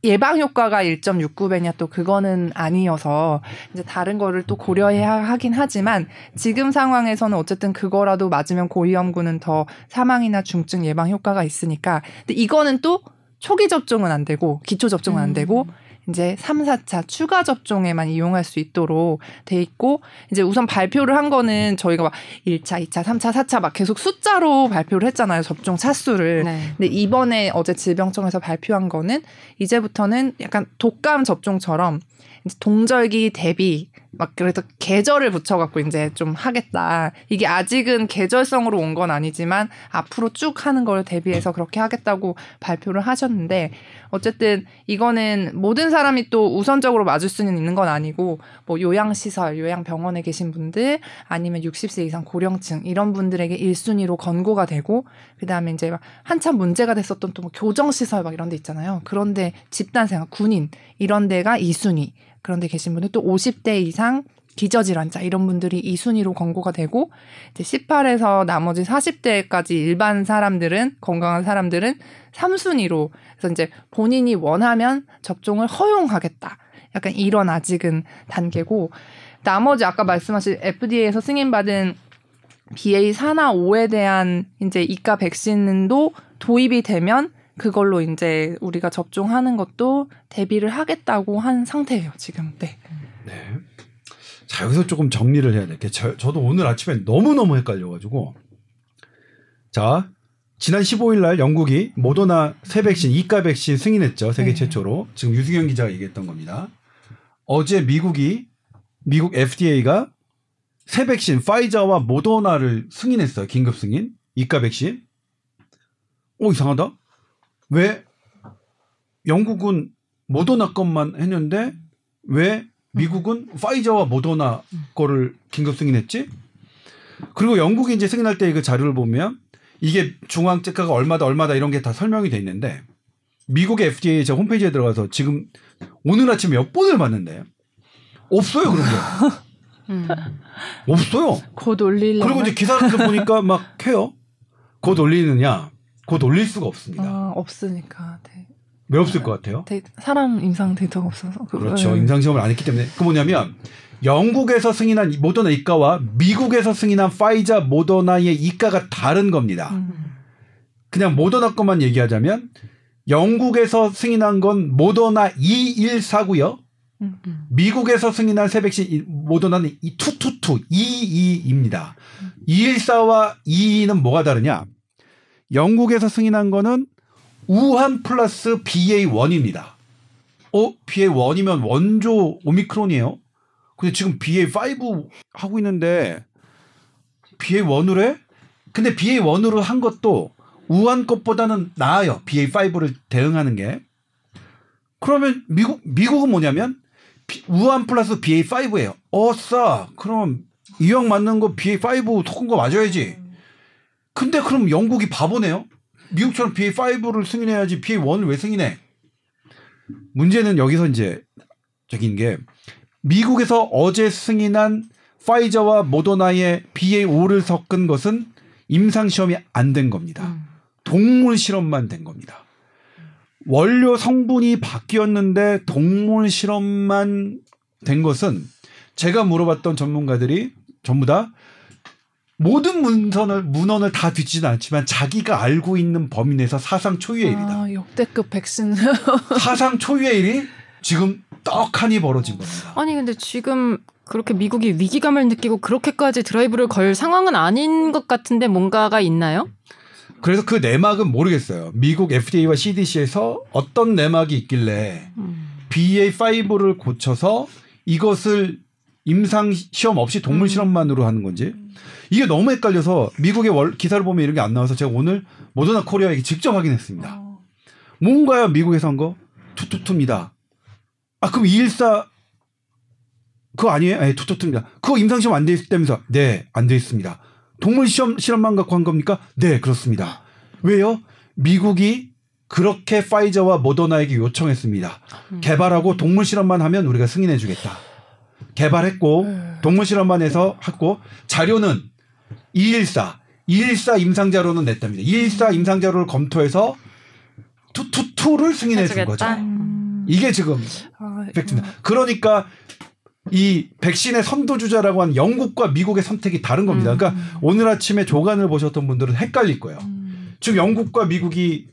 예방 효과가 1.69배냐 또 그거는 아니어서 이제 다른 거를 또 고려해야 하긴 하지만 지금 상황에서는 어쨌든 그거라도 맞으면 고위험군은 더 사망이나 중증 예방 효과가 있으니까. 근데 이거는 또 초기 접종은 안 되고 기초 접종은 안 되고 이제 3, 4차 추가 접종에만 이용할 수 있도록 돼 있고 이제 우선 발표를 한 거는 저희가 막 1차, 2차, 3차, 4차 막 계속 숫자로 발표를 했잖아요. 접종 차수를. 네. 근데 이번에 어제 질병청에서 발표한 거는 이제부터는 약간 독감 접종처럼 이제 동절기 대비 막 그래서 계절을 붙여갖고 이제 좀 하겠다. 이게 아직은 계절성으로 온 건 아니지만 앞으로 쭉 하는 걸 대비해서 그렇게 하겠다고 발표를 하셨는데 어쨌든 이거는 모든 사람이 또 우선적으로 맞을 수는 있는 건 아니고 뭐 요양시설, 요양병원에 계신 분들 아니면 60세 이상 고령층 이런 분들에게 1순위로 권고가 되고 그다음에 이제 막 한참 문제가 됐었던 또 뭐 교정시설 막 이런 데 있잖아요. 그런데 집단생활, 군인 이런 데가 2순위 그런 데 계신 분들 또 50대 이상 기저질환자 이런 분들이 2순위로 권고가 되고 이제 18에서 나머지 40대까지 일반 사람들은 건강한 사람들은 3순위로 그래서 이제 본인이 원하면 접종을 허용하겠다. 약간 이런 아직은 단계고 나머지 아까 말씀하신 FDA에서 승인받은 BA4나 5에 대한 이제 이가 백신도 도입이 되면 그걸로 이제 우리가 접종하는 것도 대비를 하겠다고 한 상태예요, 지금. 네. 네. 자 여기서 조금 정리를 해야 될게 저도 오늘 아침에 너무 너무 헷갈려가지고 자 지난 15일 날 영국이 모더나 새 백신 이가 백신 승인했죠 세계 네. 최초로 지금 유승현 기자가 얘기했던 겁니다. 어제 미국이 미국 FDA가 새 백신 파이자와 모더나를 승인했어요 긴급 승인 이가 백신. 오 이상하다. 왜 영국은 모더나 것만 했는데 왜 미국은 파이저와 모더나 거를 긴급 승인했지? 그리고 영국이 이제 승인할 때 그 자료를 보면 이게 중앙재가가 얼마다 얼마다 이런 게 다 설명이 돼 있는데 미국의 FDA 저 홈페이지에 들어가서 지금 오늘 아침 몇 번을 봤는데 없어요 그런 게 *laughs* 음. 없어요. 곧 올리려면 그리고 이제 기사를 보니까 막 해요. 곧 올리느냐? 곧 올릴 수가 없습니다. 아, 없으니까 네. 왜 없을 것 같아요? 데, 사람 임상 데이터가 없어서 그- 그렇죠. 네. 임상 시험을 안 했기 때문에. 그 뭐냐면 영국에서 승인한 모더나 이가와 미국에서 승인한 파이자 모더나의 이가가 다른 겁니다. 음. 그냥 모더나 것만 얘기하자면 영국에서 승인한 건 모더나 214고요. 음. 미국에서 승인한 새 백신 이- 모더나는 이 222, 22입니다. 214와 22는 뭐가 다르냐? 영국에서 승인한 거는 우한 플러스 BA1입니다. 어, BA1이면 원조 오미크론이에요? 근데 지금 BA5 하고 있는데 BA1으로 해? 근데 BA1으로 한 것도 우한 것보다는 나아요. BA5를 대응하는 게. 그러면 미국 미국은 뭐냐면 비- 우한 플러스 BA5예요. 어싸. 그럼 이형 맞는 거 BA5 섞은 거 맞아야지. 근데 그럼 영국이 바보네요. 미국처럼 BA5를 승인해야지 BA1을 왜 승인해? 문제는 여기서 이제 적인 게 미국에서 어제 승인한 파이저와 모더나의 BA5를 섞은 것은 임상 시험이 안 된 겁니다. 음. 동물 실험만 된 겁니다. 원료 성분이 바뀌었는데 동물 실험만 된 것은 제가 물어봤던 전문가들이 전부 다 모든 문선을 문헌을 다 뒤지진 않지만 자기가 알고 있는 범위 내에서 사상 초유의 일이다. 아, 역대급 백신 *laughs* 사상 초유의 일이 지금 떡하니 벌어진 겁니다. 아니 근데 지금 그렇게 미국이 위기감을 느끼고 그렇게까지 드라이브를 걸 상황은 아닌 것 같은데 뭔가가 있나요? 그래서 그 내막은 모르겠어요. 미국 FDA와 CDC에서 어떤 내막이 있길래 음. BA5를 고쳐서 이것을 임상 시험 없이 동물 음. 실험만으로 하는 건지 이게 너무 헷갈려서 미국의 월, 기사를 보면 이런 게 안 나와서 제가 오늘 모더나 코리아에게 직접 확인했습니다. 어. 뭔가요 미국에서 한 거? 투투투입니다. 아 그럼 214 그거 아니에요? 네, 투투투입니다. 그거 임상 시험 안 돼 있다면서? 네, 안 돼 있습니다. 동물 시험 실험만 갖고 한 겁니까? 네, 그렇습니다. 왜요? 미국이 그렇게 파이저와 모더나에게 요청했습니다. 음. 개발하고 동물 실험만 하면 우리가 승인해 주겠다. 개발했고 동물 실험만 해서 했고 자료는 214, 214 임상 자료는 냈답니다. 214 임상 자료를 검토해서 투투투를 승인해 준 거죠. 음. 이게 지금 아, 팩트입니다. 그러니까 이 백신의 선도주자라고 한 영국과 미국의 선택이 다른 겁니다. 음. 그러니까 오늘 아침에 조간을 보셨던 분들은 헷갈릴 거예요. 음. 지금 영국과 미국이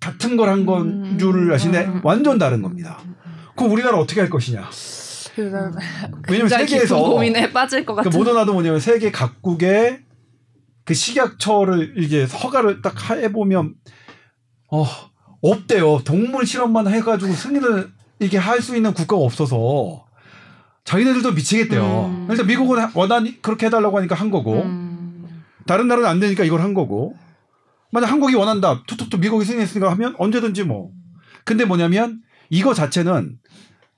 같은 걸 한건 음. 줄 아시네? 음. 완전 다른 겁니다. 그럼 우리나라 어떻게 할 것이냐? 그래서 *laughs* 왜냐면 굉장히 세계에서 고민에 빠질 것그 같은. 모더나도 뭐냐면 세계 각국의 그 식약처를 이제 허가를 딱 해보면 어 없대요. 동물 실험만 해가지고 승인을 이게 할 수 있는 국가가 없어서 자기네들도 미치겠대요. 음. 일단 미국은 원하니 그렇게 해달라고 하니까 한 거고 음. 다른 나라는 안 되니까 이걸 한 거고 만약 한국이 원한다 툭툭툭 미국이 승인했으니까 하면 언제든지 뭐 근데 뭐냐면 이거 자체는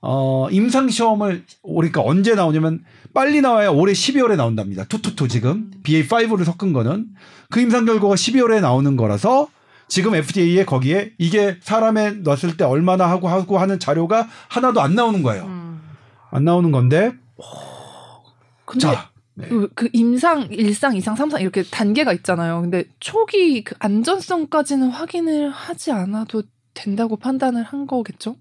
어 임상 시험을 그러니까 언제 나오냐면 빨리 나와야 올해 12월에 나온답니다. 투투투 지금 BA5를 섞은 거는 그 임상 결과가 12월에 나오는 거라서 지금 FDA에 거기에 이게 사람에 넣었을 때 얼마나 하고 하고 하는 자료가 하나도 안 나오는 거예요. 음. 안 나오는 건데 근데 자 네. 그, 그 임상, 일상, 이상, 삼상 이렇게 단계가 있잖아요. 근데 초기 그 안전성까지는 확인을 하지 않아도 된다고 판단을 한 거겠죠?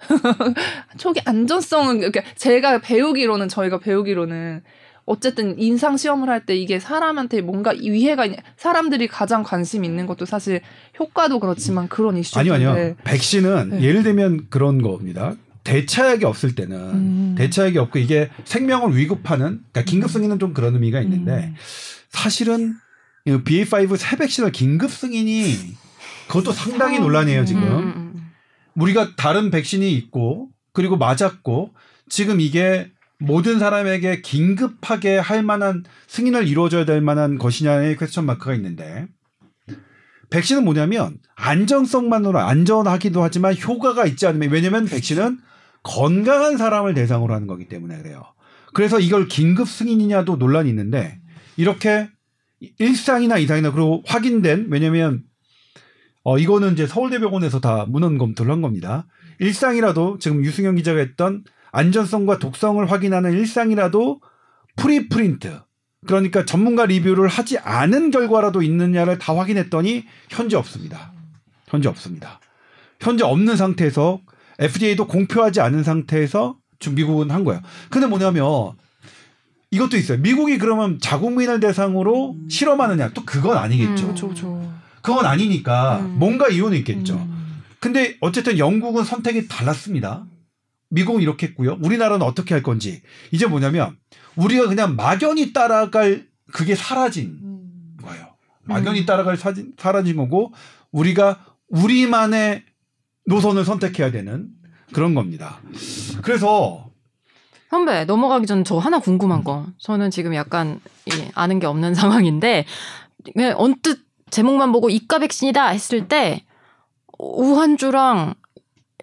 *laughs* 초기 안전성은 그러니까 제가 배우기로는 저희가 배우기로는 어쨌든 인상 시험을 할 때 이게 사람한테 뭔가 위해가 있냐 사람들이 가장 관심 있는 것도 사실 효과도 그렇지만 그런 이슈인데 아니요 아니요 백신은 네. 예를 들면 그런 겁니다. 대차약이 없을 때는 음. 대차약이 없고 이게 생명을 위급하는 그러니까 긴급 승인은 좀 그런 의미가 있는데 음. 사실은 이 BA5 새 백신을 긴급 승인이 그것도 상당히 아, 논란이에요 지금. 음, 음, 음. 우리가 다른 백신이 있고 그리고 맞았고 지금 이게 모든 사람에게 긴급하게 할 만한 승인을 이루어져야 될 만한 것이냐의 퀘스천 마크가 있는데 백신은 뭐냐면 안정성만으로 안전하기도 하지만 효과가 있지 않으면 왜냐면 백신은 건강한 사람을 대상으로 하는 거기 때문에 그래요. 그래서 이걸 긴급 승인이냐도 논란이 있는데 이렇게 일상이나 이상이나 그리고 확인된 왜냐면 어 이거는 이제 서울대병원에서 다 문헌 검토를 한 겁니다. 일상이라도 지금 유승현 기자가 했던 안전성과 독성을 확인하는 일상이라도 프리프린트 그러니까 전문가 리뷰를 하지 않은 결과라도 있느냐를 다 확인했더니 현재 없습니다. 현재 없습니다. 현재 없는 상태에서 FDA도 공표하지 않은 상태에서 지금 미국은 한 거예요. 근데 뭐냐면 이것도 있어요. 미국이 그러면 자국민을 대상으로 실험하느냐 또 그건 아니겠죠. 음. 그렇죠, 그렇죠. 그건 아니니까 음. 뭔가 이유는 있겠죠. 음. 근데 어쨌든 영국은 선택이 달랐습니다. 미국은 이렇게 했고요. 우리나라는 어떻게 할 건지. 이제 뭐냐면 우리가 그냥 막연히 따라갈 그게 사라진 음. 거예요. 막연히 따라갈 사진, 사라진 거고 우리가 우리만의 노선을 선택해야 되는 그런 겁니다. 그래서 선배 넘어가기 전 저 하나 궁금한 거. 저는 지금 약간 이, 아는 게 없는 *laughs* 상황인데 그냥 언뜻 제목만 보고 이가 백신이다 했을 때 우한주랑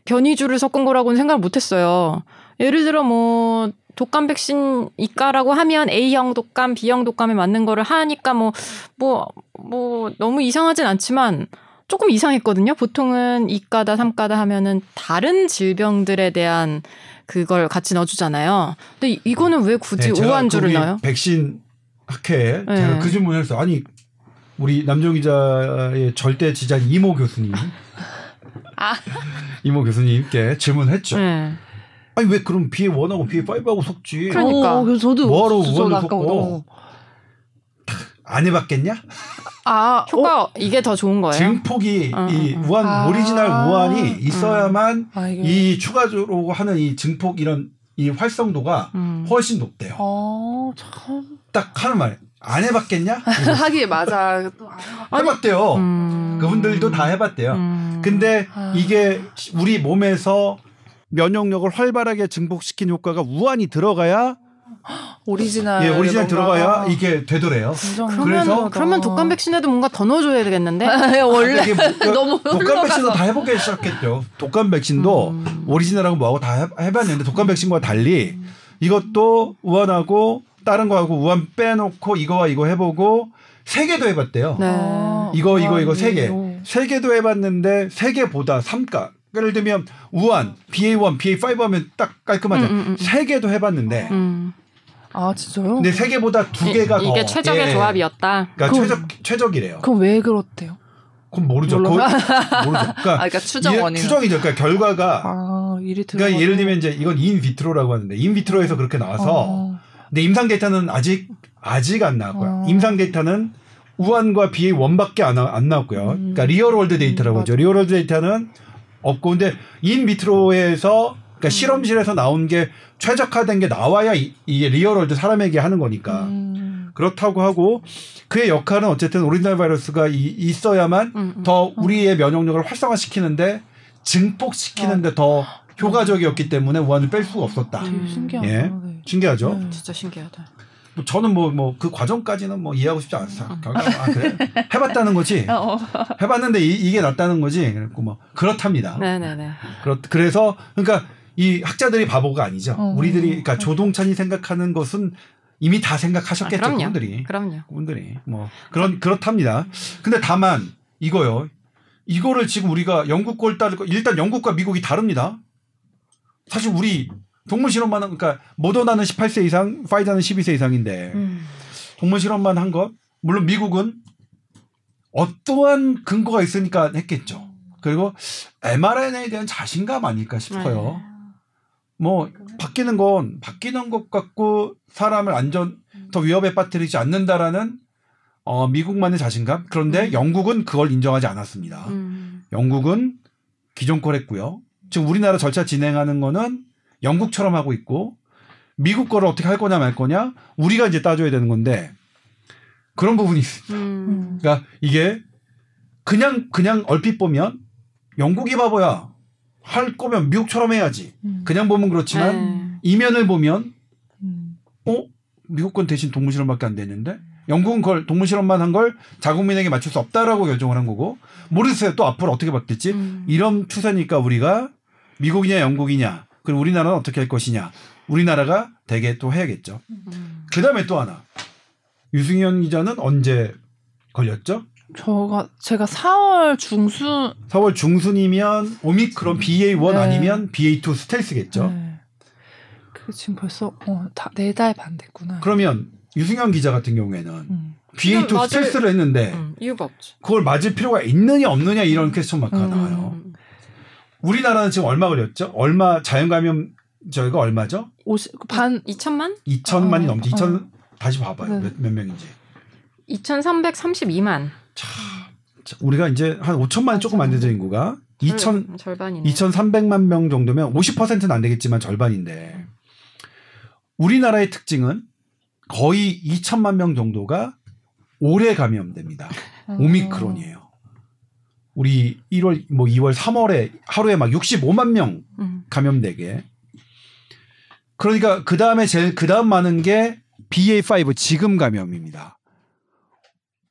변이주를 섞은 거라고는 생각을 못했어요. 예를 들어 뭐 독감 백신 이가라고 하면 A형 독감, B형 독감에 맞는 거를 하니까 뭐 뭐 뭐 너무 이상하진 않지만 조금 이상했거든요. 보통은 이가다 삼가다 하면은 다른 질병들에 대한 그걸 같이 넣어주잖아요. 근데 이- 이거는 왜 굳이 네, 우한주를 넣어요? 백신 학회에 네. 제가 그 질문을 했어요. 아니 우리 남정 기자의 절대 지자 이모 교수님, 아. 이모 교수님께 질문했죠. 네. 아니 왜 그럼 BA 1하고 BA 5하고 섞지? 그러니까. 어, 그래서 저도 뭐하러 섞어? 너무- 안 해봤겠냐? 아, 효과 이게 더 좋은 거예요. 증폭이 어, 이 어, 어. 우한 아. 오리지널 우한이 있어야만 아, 이 추가적으로 하는 이 증폭 이런 이 활성도가 음. 훨씬 높대요. 어, 참딱 하는 말. 안 해봤겠냐? *laughs* 하기에 맞아. 또안 해봤- 해봤대요. 음. 그분들도 다 해봤대요. 음. 근데 아. 이게 우리 몸에서 면역력을 활발하게 증폭시킨 효과가 우한이 들어가야 *gasps* 오리지널 예, 오리지널 들어가야 이게 되더래요. 그러면 그래서- 그러면 독감 백신에도 뭔가 더 넣어줘야 되겠는데. 원래 이게 뭐- 그 *laughs* 너무 독감 백신도 다 해보기 시작했죠. 독감 백신도 음. 오리지널하고 뭐하고 다 해- 해봤는데 독감 백신과 달리 이것도 우한하고 다른 거하고 우한 빼놓고 이거와 이거 해보고 세 개도 해봤대요. 네. 아, 이거 이거 이거 아, 세 개. 세 개도 해봤는데 세 개보다 삼가. 예를 들면 우한, BA1, BA5 하면 딱 깔끔하죠. 음, 음, 음. 세 개도 해봤는데, 음. 아 진짜요? 근데 세 개보다 두 개가 이, 더 이게 최적의 예. 조합이었다. 그러니까 그럼- 최적 최적이래요. 그럼 왜 그렇대요? 그건 모르죠. 그건 *laughs* 모르죠. 아, 그러니까, 그러니까 추정 이게 원인. 추정이죠. 그러니까 결과가 아. 그러니까 예를 들면 이제 이건 in vitro라고 하는데 in vitro에서 그렇게 나와서 어. 근데 임상 데이터는 아직 아직 안 나왔고요. 어. 임상 데이터는 우한과 BA1밖에 안, 나- 안 나왔고요. 음. 그러니까 real world 데이터라고 음, 하죠. real world 데이터는 없고 근데 in vitro에서 그러니까 실험실에서 나온 게 최적화된 게 나와야 이, 게 real world 사람에게 하는 거니까 음. 그렇다고 하고 그의 역할은 어쨌든 오리지널 바이러스가 이- 있어야만 음, 음. 더 우리의 면역력을 활성화시키는데 증폭시키는데 더 효과적이었기 때문에 우한을 뺄 수가 없었다. 음. 되게 신기하다. 예. 네. 신기하죠? 네. 진짜 신기하다. 뭐 저는 뭐 뭐 그 과정까지는 뭐 이해하고 싶지 않았어요. 결과 아 그래 해봤다는 거지. 어, *laughs* 어. 해봤는데 이, 게 낫다는 거지. 그랬고 뭐 그렇답니다. 네네네. 그렇 그래서 그러니까 이 학자들이 바보가 아니죠. 어. 우리들이 그러니까 조동찬이 생각하는 것은 이미 다 생각하셨겠죠. 아, 그럼요. 그분들이 그럼요. 그분들이 뭐 그런 그렇답니다. 근데 다만 이거요. 이거를 지금 우리가 영국 걸 따를 거 일단 영국과 미국이 다릅니다. 사실 우리 동물 실험만 한 그러니까 모더나는 18세 이상, 파이자는 12세 이상인데 음. 동물 실험만 한 것. 물론 미국은 어떠한 근거가 있으니까 했겠죠. 그리고 mRNA에 대한 자신감 아닐까 싶어요. 뭐 바뀌는 건 바뀌는 것 같고 사람을 안전 더 위협에 빠뜨리지 않는다라는 어, 미국만의 자신감. 그런데 음. 영국은 그걸 인정하지 않았습니다. 음. 영국은 기존 걸 했고요. 지금 우리나라 절차 진행하는 거는 영국처럼 하고 있고 미국 거를 어떻게 할 거냐 말 거냐 우리가 이제 따져야 되는 건데 그런 부분이 있습니다. 음. 그러니까 이게 그냥 그냥 얼핏 보면 영국이 바보야 할 거면 미국처럼 해야지. 음. 그냥 보면 그렇지만 네. 이면을 보면 음. 어 미국 건 대신 동물 실험밖에 안 됐는데 영국은 그걸 동물 실험만 한 걸 자국민에게 맞출 수 없다라고 결정을 한 거고 모르겠어요 또 앞으로 어떻게 바뀔지 음. 이런 추세니까 우리가 미국이냐 영국이냐 그리고 우리나라는 어떻게 할 것이냐 우리나라가 되게 또 해야겠죠. 음. 그 다음에 또 하나 유승현 기자는 언제 걸렸죠? 저가 제가 4월 중순 4월 중순이면 오미크론 BA1 네. 아니면 BA2 스텔스겠죠. 네. 그 지금 벌써 어네달 반 됐구나. 그러면 유승현 기자 같은 경우에는 음. BA2 맞을- 스텔스를 했는데 음. 이유가 없지. 그걸 맞을 필요가 있느냐 없느냐 이런 퀘스천 마크가 음. 나와요. 음. 우리나라는 지금 얼마 걸렸죠? 얼마 자연 감염 저희가 얼마죠? 50, 반 2천만? 2천만이 어, 넘지. 어. 2천 다시 봐봐요. 네. 몇, 몇 명인지. 2,332만. 자, 자, 우리가 이제 한 5천만 조금 안 되죠 인구가. 2천 절반이네. 2,300만 명 정도면 50%는 안 되겠지만 절반인데 우리나라의 특징은 거의 2천만 명 정도가 올해 감염됩니다. 어. 오미크론이에요. 우리 1월 뭐 2월 3월에 하루에 막 65만 명 음. 감염되게. 그러니까 그 다음에 제일 그 다음 많은 게 BA5 지금 감염입니다.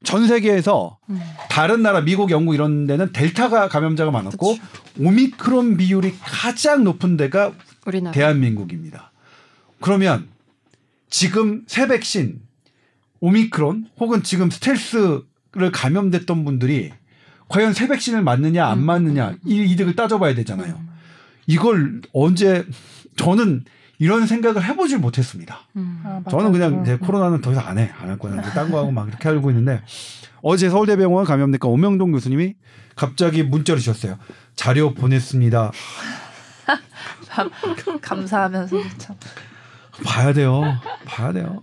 전 세계에서 음. 다른 나라 미국, 영국 이런 데는 델타가 감염자가 많았고 그치. 오미크론 비율이 가장 높은 데가 우리나라. 대한민국입니다. 그러면 지금 새 백신 오미크론 혹은 지금 스텔스를 감염됐던 분들이 과연 새 백신을 맞느냐 안 음. 맞느냐 이 이득을 따져봐야 되잖아요. 이걸 언제 저는 이런 생각을 해보질 못했습니다. 음. 아. 저는 그냥 음. 이제 코로나는 더 이상 안 해. 안 할 거야. 이제 딴거 하고 막 이렇게 알고 있는데 어제 서울대병원 감염내과 오명동 교수님이 갑자기 문자를 주셨어요. 자료 보냈습니다. *laughs* 감- 감사하면서 참. 봐야 돼요. 봐야 돼요.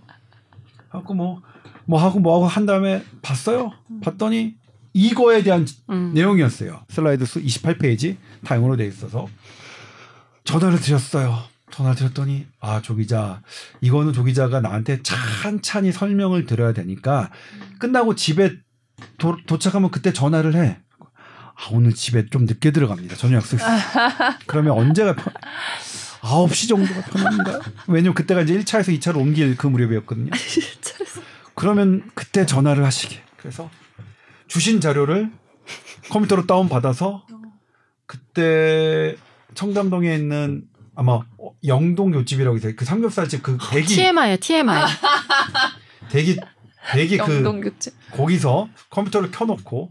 하고 뭐, 뭐 하고 뭐 하고 한 다음에 봤어요. 봤더니 이거에 대한 음. 내용이었어요. 슬라이드 수 28페이지 타임으로 돼 있어서 전화를 드렸어요. 전화 드렸더니 아 조 기자 이거는 조 기자가 나한테 찬찬히 설명을 드려야 되니까 끝나고 집에 도, 도착하면 그때 전화를 해. 아, 오늘 집에 좀 늦게 들어갑니다. 저녁 약속 있어요. *laughs* 그러면 언제가 편, 9시 정도가 편합니다. 왜냐면 그때가 이제 1차에서 2차로 옮길 그 무렵이었거든요. 그러면 그때 전화를 하시게. 그래서 주신 자료를 컴퓨터로 다운 받아서 그때 청담동에 있는 아마 영동 요집이라고 있어요. 그 삼겹살집 그 대기 TMI야 TMI. 대기 대기 그. 거기서 컴퓨터를 켜놓고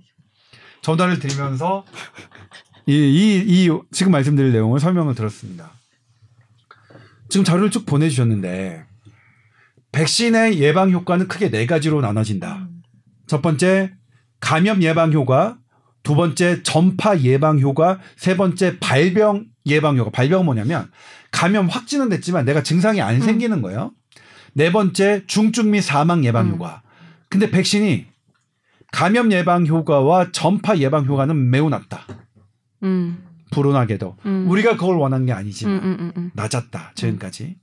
전화를 드리면서 이, 이, 이 지금 말씀드릴 내용을 설명을 들었습니다. 지금 자료를 쭉 보내주셨는데 백신의 예방 효과는 크게 네 가지로 나눠진다. 첫 번째 감염 예방 효과, 두 번째 전파 예방 효과, 세 번째 발병 예방 효과. 발병은 뭐냐면 감염 확진은 됐지만 내가 증상이 안 생기는 거예요. 네 번째 중증 및 사망 예방 음. 효과. 근데 백신이 감염 예방 효과와 전파 예방 효과는 매우 낮다. 음. 불운하게도 음. 우리가 그걸 원한 게 음, 아니지만 음, 음, 음. 낮았다 지금까지.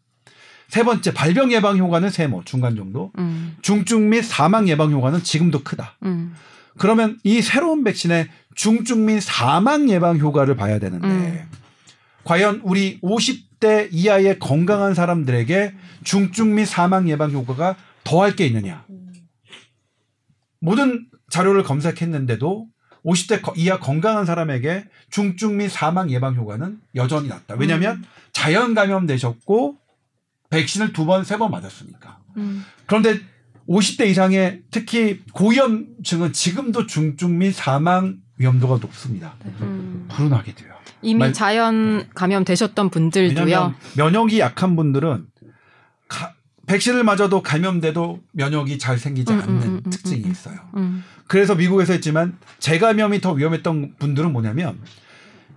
세 번째 발병 예방 효과는 세모 중간 정도. 음. 중증 및 사망 예방 효과는 지금도 크다. 음. 그러면 이 새로운 백신의 중증 및 사망 예방 효과를 봐야 되는데 음. 과연 우리 50대 이하의 건강한 사람들에게 중증 및 사망 예방 효과가 더할 게 있느냐? 모든 자료를 검색했는데도 50대 거- 이하 건강한 사람에게 중증 및 사망 예방 효과는 여전히 낮다. 왜냐하면 자연 감염되셨고 백신을 두 번, 세 번 맞았으니까. 음. 그런데 50대 이상의 특히 고위험층은 지금도 중증 및 사망 위험도가 높습니다. 음. 불운하게 돼요. 이미 말- 자연 감염되셨던 분들도요. 면역이 약한 분들은 가- 백신을 맞아도 감염돼도 면역이 잘 생기지 음, 않는 음, 음, 음, 특징이 음. 있어요. 음. 그래서 미국에서 했지만 재감염이 더 위험했던 분들은 뭐냐면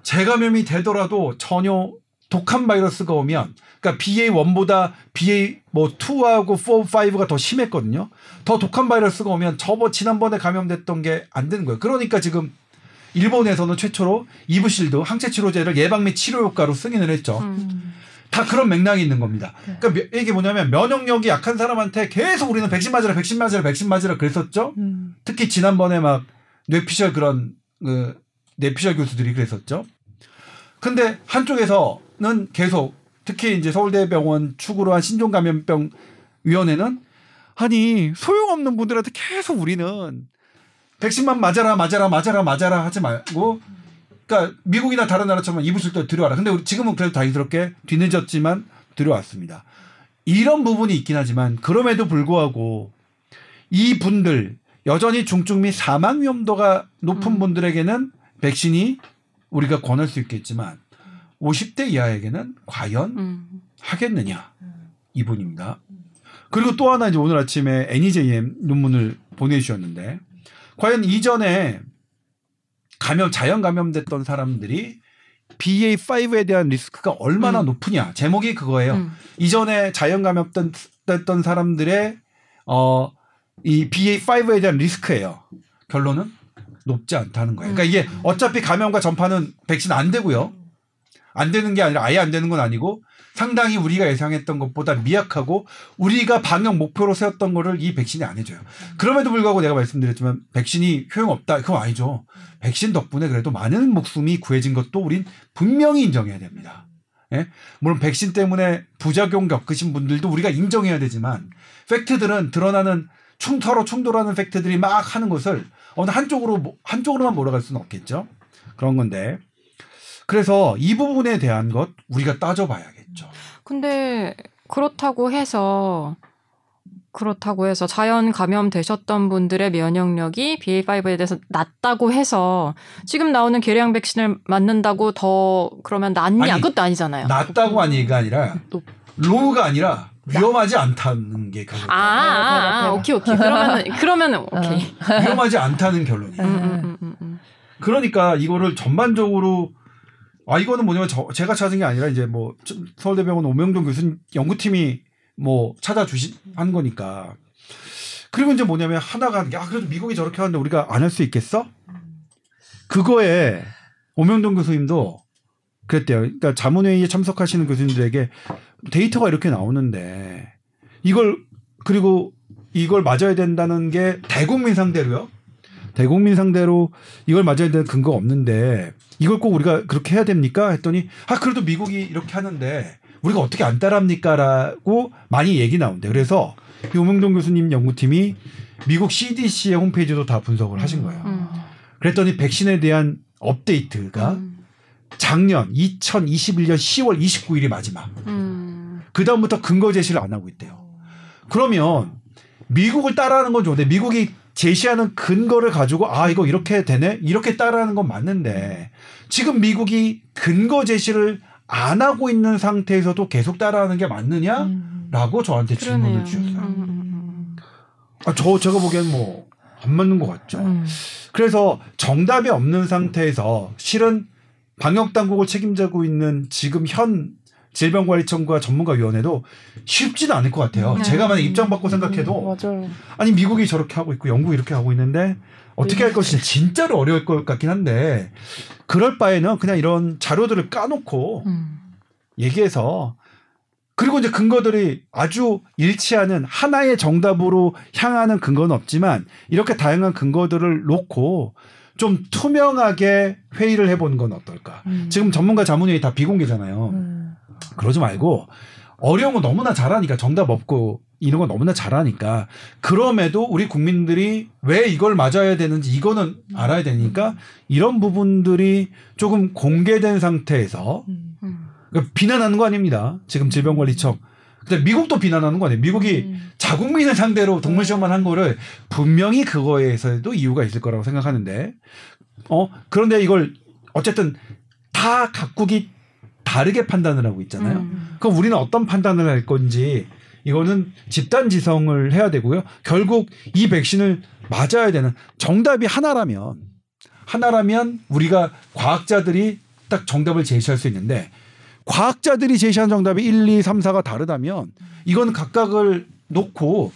재감염이 되더라도 전혀 독한 바이러스가 오면 그러니까 BA1보다 BA 뭐 2하고 4, 5가 더 심했거든요. 더 독한 바이러스가 오면 저번 지난번에 감염됐던 게 안 되는 거예요. 그러니까 지금 일본에서는 최초로 이브실드 항체 치료제를 예방 및 치료 효과로 승인을 했죠. 음. 다 그런 맥락이 있는 겁니다. 그러니까 며- 이게 뭐냐면 면역력이 약한 사람한테 계속 우리는 백신 맞으라, 백신 맞으라, 백신 맞으라 그랬었죠. 음. 특히 지난번에 막 뇌피셜 그런 그 뇌피셜 교수들이 그랬었죠. 근데 한쪽에서는 계속 특히 이제 서울대병원 축으로 한 신종감염병 위원회는 아니 소용없는 분들한테 계속 우리는 백신만 맞아라 맞아라 맞아라 맞아라 하지 말고 그러니까 미국이나 다른 나라처럼 이부실 때 들여와라. 근데 우리 지금은 그래도 다행스럽게 뒤늦었지만 들여왔습니다. 이런 부분이 있긴 하지만 그럼에도 불구하고 이 분들 여전히 중증 및 사망 위험도가 높은 음. 분들에게는 백신이 우리가 권할 수 있겠지만 50대 이하에게는 과연 음. 하겠느냐 이분입니다. 그리고 또 하나 이제 오늘 아침에 NEJM 논문을 보내주셨는데 과연 이전에 감염 자연 감염됐던 사람들이 BA5에 대한 리스크가 얼마나 음. 높으냐 제목이 그거예요. 음. 이전에 자연 감염됐던 사람들의 어이 BA5에 대한 리스크예요. 결론은 높지 않다는 거예요. 그러니까 이게 어차피 감염과 전파는 백신 안 되고요. 안 되는 게 아니라 아예 안 되는 건 아니고 상당히 우리가 예상했던 것보다 미약하고 우리가 방역 목표로 세웠던 거를 이 백신이 안 해줘요. 그럼에도 불구하고 내가 말씀드렸지만 백신이 효용없다. 그건 아니죠. 백신 덕분에 그래도 많은 목숨이 구해진 것도 우린 분명히 인정해야 됩니다. 예? 물론 백신 때문에 부작용 겪으신 분들도 우리가 인정해야 되지만 팩트들은 드러나는 충 서로 충돌하는 팩트들이 막 하는 것을 어느 한쪽으로 모- 한쪽으로만 몰아갈 수는 없겠죠. 그런 건데 그래서 이 부분에 대한 것 우리가 따져봐야겠죠. 근데 그렇다고 해서 그렇다고 해서 자연 감염되셨던 분들의 면역력이 BA5에 대해서 낮다고 해서 지금 나오는 계량 백신을 맞는다고 더 그러면 낫냐 아니, 그것도 아니잖아요. 낮다고 얘기가 아니라 높- 로우가 아니라 위험하지 않다는 게 결론. 아, 아, 아, 오케이 오케이 그러면은 그러면은 오케이. 위험하지 않다는 결론이에요. 음, 음, 음, 음, 음. 그러니까 이거를 전반적으로 아 이거는 뭐냐면 저, 제가 찾은 게 아니라 이제 뭐 저- 서울대병원 오명돈 교수님 연구팀이 뭐 찾아주신 한 거니까 그리고 이제 뭐냐면 하나가 야 그래도 미국이 저렇게 하는데 우리가 안 할 수 있겠어? 그거에 오명돈 교수님도 그랬대요. 그러니까 자문회의에 참석하시는 교수님들에게 데이터가 이렇게 나오는데 이걸 그리고 이걸 맞아야 된다는 게 대국민 상대로요. 대국민 상대로 이걸 맞아야 되는 근거가 없는데 이걸 꼭 우리가 그렇게 해야 됩니까? 했더니 아 그래도 미국이 이렇게 하는데 우리가 어떻게 안 따라합니까라고 많이 얘기 나온대. 그래서 이 오명동 교수님 연구팀이 미국 CDC의 홈페이지도 다 분석을 하신 거예요. 음. 그랬더니 백신에 대한 업데이트가 음. 작년 2021년 10월 29일이 마지막. 음. 그 다음부터 근거 제시를 안 하고 있대요. 그러면 미국을 따라하는 건 좋은데 미국이 제시하는 근거를 가지고 아 이거 이렇게 되네 이렇게 따라하는 건 맞는데 지금 미국이 근거 제시를 안 하고 있는 상태에서도 계속 따라하는 게 맞느냐라고 음. 저한테 질문을 그러네요. 주셨어요. 음, 음, 아, 저 제가 보기엔 뭐 안 맞는 것 같죠. 음. 그래서 정답이 없는 상태에서 실은 방역 당국을 책임지고 있는 지금 현 질병관리청과 전문가위원회도 쉽지는 않을 것 같아요. 네. 제가 만약 입장 바꿔 생각해도 음, 맞아요. 아니 미국이 저렇게 하고 있고 영국이 이렇게 하고 있는데 어떻게 할 것인지 진짜로 어려울 것 같긴 한데 그럴 바에는 그냥 이런 자료들을 까놓고 음. 얘기해서 그리고 이제 근거들이 아주 일치하는 하나의 정답으로 향하는 근거는 없지만 이렇게 다양한 근거들을 놓고 좀 투명하게 회의를 해보는 건 어떨까? 음. 지금 전문가 자문회의 다 비공개잖아요. 음. 그러지 말고 어려운 거 너무나 잘하니까 정답 없고 이런 거 너무나 잘하니까 그럼에도 우리 국민들이 왜 이걸 맞아야 되는지 이거는 알아야 되니까 이런 부분들이 조금 공개된 상태에서 음. 음. 그러니까 비난하는 거 아닙니다. 지금 질병관리청. 근데 미국도 비난하는 거 아니에요. 미국이 음. 자국민을 상대로 동물 시험만 한 거를 분명히 그거에서도 이유가 있을 거라고 생각하는데 어 그런데 이걸 어쨌든 다 각국이 다르게 판단을 하고 있잖아요. 음. 그럼 우리는 어떤 판단을 할 건지 이거는 집단 지성을 해야 되고요. 결국 이 백신을 맞아야 되는 정답이 하나라면 하나라면 우리가 과학자들이 딱 정답을 제시할 수 있는데 과학자들이 제시한 정답이 1, 2, 3, 4가 다르다면 이건 각각을 놓고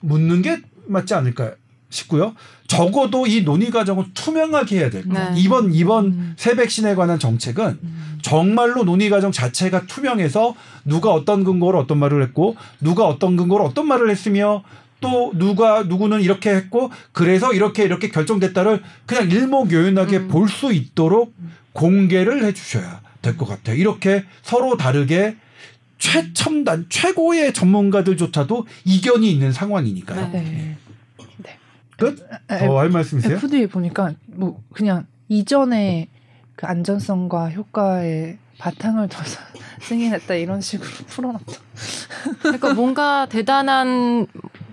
묻는 게 맞지 않을까 싶고요. 적어도 이 논의 과정을 투명하게 해야 될 거예요. 네. 이번 이번 음. 새 백신에 관한 정책은 음. 정말로 논의 과정 자체가 투명해서 누가 어떤 근거로 어떤 말을 했고 누가 어떤 근거로 어떤 말을 했으며 또 누가 누구는 이렇게 했고 그래서 이렇게 이렇게 결정됐다를 그냥 일목요연하게 음. 볼수 있도록 공개를 해주셔야 될 것 같아요. 이렇게 서로 다르게 최첨단 최고의 전문가들조차도 이견이 있는 상황이니까요. 네. 끝? 에, 더할 말씀 있어요? FDA 보니까 뭐 그냥 이전에 그 안전성과 효과에 바탕을 둬서 *laughs* 승인했다 이런 식으로 풀어놨다. 그러니까 뭔가 대단한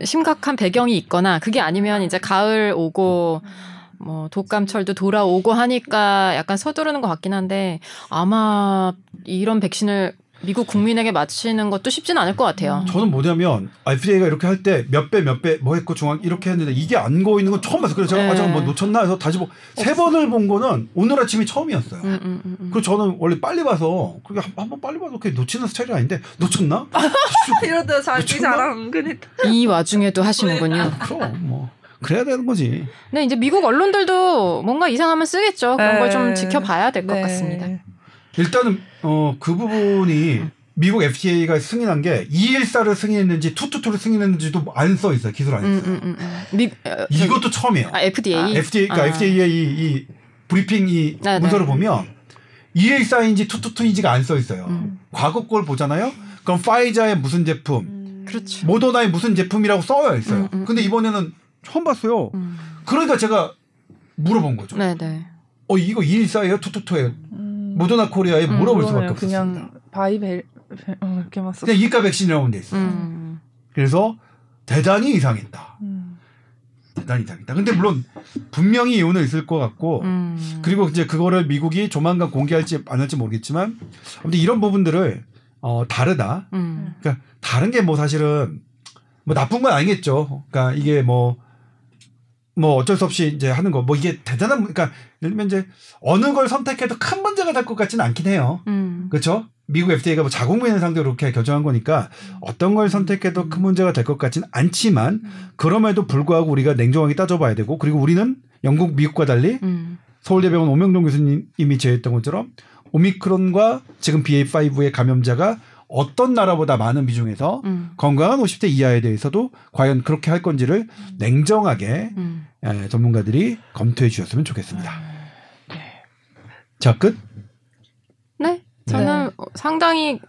심각한 배경이 있거나 그게 아니면 이제 가을 오고 뭐 독감철도 돌아오고 하니까 약간 서두르는 것 같긴 한데 아마 이런 백신을 미국 국민에게 맞히는 것도 쉽지는 않을 것 같아요. 저는 뭐냐면 FDA가 이렇게 할 때 몇 배 몇 배 뭐 했고 중앙 이렇게 했는데 이게 안고 있는 건 처음 봤어요. 그래서 제가 네. 아 잠깐 뭐 놓쳤나 해서 다시 뭐세 번을 본 거는 오늘 아침이 처음이었어요. 음, 음, 음, 음. 그리고 저는 원래 빨리 봐서 그게 한- 한번 빨리 봐도 그렇게 놓치는 스타일이 아닌데 놓쳤나? *laughs* 이러다 자기? 자랑 은근히 이 와중에도 하시는군요. 그럼 뭐 그래야 되는 거지. 근데 이제 미국 언론들도 뭔가 이상하면 쓰겠죠. 그런 걸좀 네. 지켜봐야 될것 네. 같습니다. 일단은 어 그 부분이 미국 FDA가 승인한 게 214를 승인했는지 222를 승인했는지도 안 써 있어요. 기술 음, 있어요. 음, 음, 음. 미, 어, 이것도 처음이에요. 아, FDA. FDA 그러니까 아. FDA의 이, 이 브리핑 이 네, 문서를 네. 보면 214인지 222인지가 안 써 있어요. 음. 과거 걸 보잖아요. 그럼 파이자의 무슨 제품, 그렇죠. 모더나의 무슨 제품이라고 써여 있어요. 음, 음, 근데 이번에는 처음 봤어요. 음. 그러니까 제가 물어본 거죠. 네, 네. 어 이거 214예요? 222예요? 음, 모더나 코리아에 음, 물어볼. 수밖에 없었어요. 그냥 bivalent 어, 이렇게만 써. 그냥 이가 백신이라고 돼 있어요. 음. 그래서 대단히 이상했다. 음. 대단히 이상했다. 근데 물론 분명히 이유는 있을 것 같고 음. 그리고 이제 그거를 미국이 조만간 공개할지 안 할지 모르겠지만 아무튼 이런 부분들을 어 다르다. 음. 그러니까 다른 게 뭐 사실은 뭐 나쁜 건 아니겠죠. 그러니까 이게 뭐 뭐 어쩔 수 없이 이제 하는 거 뭐 이게 대단한 그러니까 예를 들면 이제 어느 걸 선택해도 큰 문제가 될 것 같지는 않긴 해요. 음. 그렇죠? 미국 FDA가 뭐 자국민을 상대로 이렇게 결정한 거니까 어떤 걸 선택해도 큰 문제가 될 것 같지는 않지만 그럼에도 불구하고 우리가 냉정하게 따져봐야 되고 그리고 우리는 영국, 미국과 달리 음. 서울대병원 오명동 교수님이 제했던 것처럼 오미크론과 지금 BA5의 감염자가 어떤 나라보다 많은 비중에서 음. 건강한 50대 이하에 대해서도 과연 그렇게 할 건지를 냉정하게 음. 에, 전문가들이 검토해 주셨으면 좋겠습니다. 네. 자, 끝. 네. 저는 상당히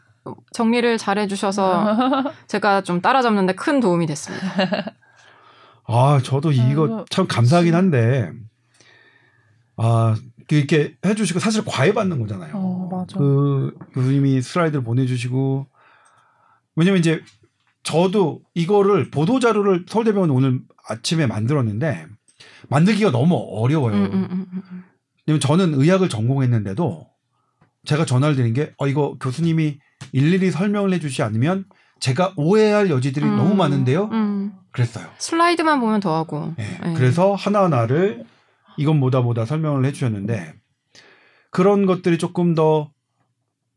정리를 잘 해주셔서 *laughs* 제가 좀 따라잡는데 큰 도움이 됐습니다. 아, 저도 이거 참 감사하긴 한데, 아, 이렇게 해주시고 사실 과외 받는 거잖아요. 어, 맞아. 그 교수님이 슬라이드를 보내주시고, 왜냐면 이제 저도 이거를 보도 자료를 서울대병원 오늘 아침에 만들었는데, 만들기가 너무 어려워요. 음, 음, 음, 음. 왜냐면 저는 의학을 전공했는데도 제가 전화를 드린 게, 어, 이거 교수님이 일일이 설명을 해주지 않으면 제가 오해할 여지들이 음. 너무 많은데요? 음. 그랬어요. 슬라이드만 보면 더하고. 예. 네. 그래서 하나하나를 이건 뭐다 뭐다 설명을 해주셨는데 그런 것들이 조금 더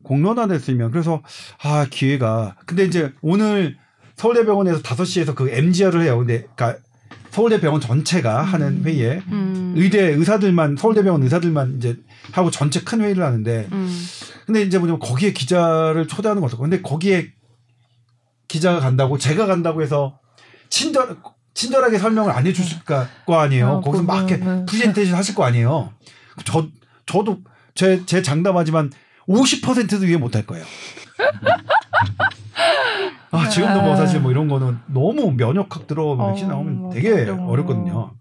공론화됐으면 그래서 아 기회가 근데 이제 오늘 서울대병원에서 5시에서 그 MGR을 해요. 근데 그러니까 서울대병원 전체가 하는 회의에 음. 의대 의사들만 서울대병원 의사들만 이제 하고 전체 큰 회의를 하는데 음. 근데 근데 이제 뭐냐면 거기에 기자를 초대하는 거죠. 근데 거기에 기자가 간다고 제가 간다고 해서 친절 친절하게 설명을 안 해주실 거 아니에요. 어, 거기서 막 이렇게 그거는- 프레젠테이션 하실 거 아니에요. 저 저도 제 제 장담하지만 50%도 위에 못할 거예요. 아 지금도 뭐 사실 뭐 이런 거는 너무 면역학 들어오면 어, 백신 나오면 뭐 되게. 어렵거든요.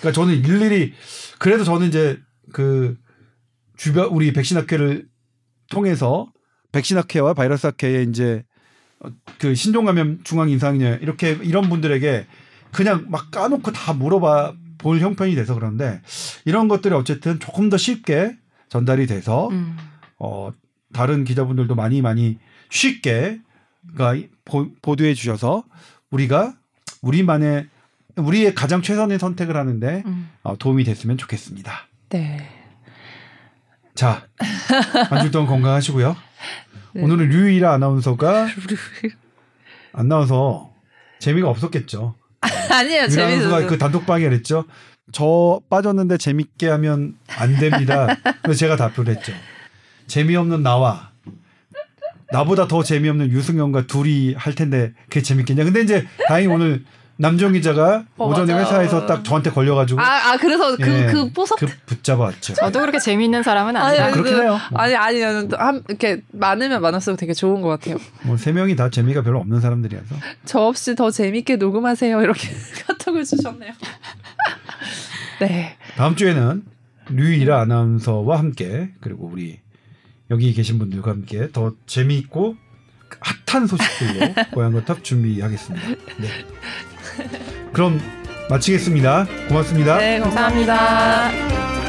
그러니까 저는 일일이 그래서 저는 이제 그 주변 우리 백신학회를 통해서 백신학회와 바이러스학회에 이제 어, 그 신종감염 중앙 인상이냐 이렇게 이런 분들에게 그냥 막 까놓고 다 물어봐 볼 형편이 돼서 그런데 이런 것들이 어쨌든 조금 더 쉽게 전달이 돼서 음. 어 다른 기자분들도 많이 많이 쉽게 그러니까 보, 보도해 주셔서 우리가 우리만의 우리의 가장 최선의 선택을 하는데 음. 어, 도움이 됐으면 좋겠습니다. 네. 자, 한 주 동안 건강하시고요. *laughs* 네. 오늘은 류이라 아나운서가 안 나와서 재미가 없었겠죠. *laughs* 아니에요. 류이라 아나운서가 재밌어요. 그 단톡방에 그랬죠. 저 빠졌는데 재밌게 하면 안 됩니다. 그래서 제가 답을 했죠. 재미없는 나와 나보다 더 재미없는 유승현과 둘이 할 텐데 그게 재밌겠냐. 근데 이제 다행히 오늘 남정 기자가 어, 오전에 맞아요. 회사에서 딱 저한테 걸려가지고 아, 아 그래서 그 예, 그 포섭 그 붙잡아왔죠. 저도 그렇게 재미있는 사람은 아니, 아니야. 아니, 그렇긴 그- 해요. 아니 아니 한 이렇게 많으면 많을수록 되게 좋은 것 같아요. 뭐세 명이 다 재미가 별로 없는 사람들이라서. 저 없이 더 재밌게 녹음하세요 이렇게 *laughs* 카톡을 주셨네요. *laughs* 네. 다음 주에는 류이라 아나운서와 함께 그리고 우리 여기 계신 분들과 함께 더 재미있고 핫한 소식들로 *laughs* 고향거탑 준비하겠습니다. 네. 그럼 마치겠습니다. 고맙습니다. 네, 감사합니다. 감사합니다.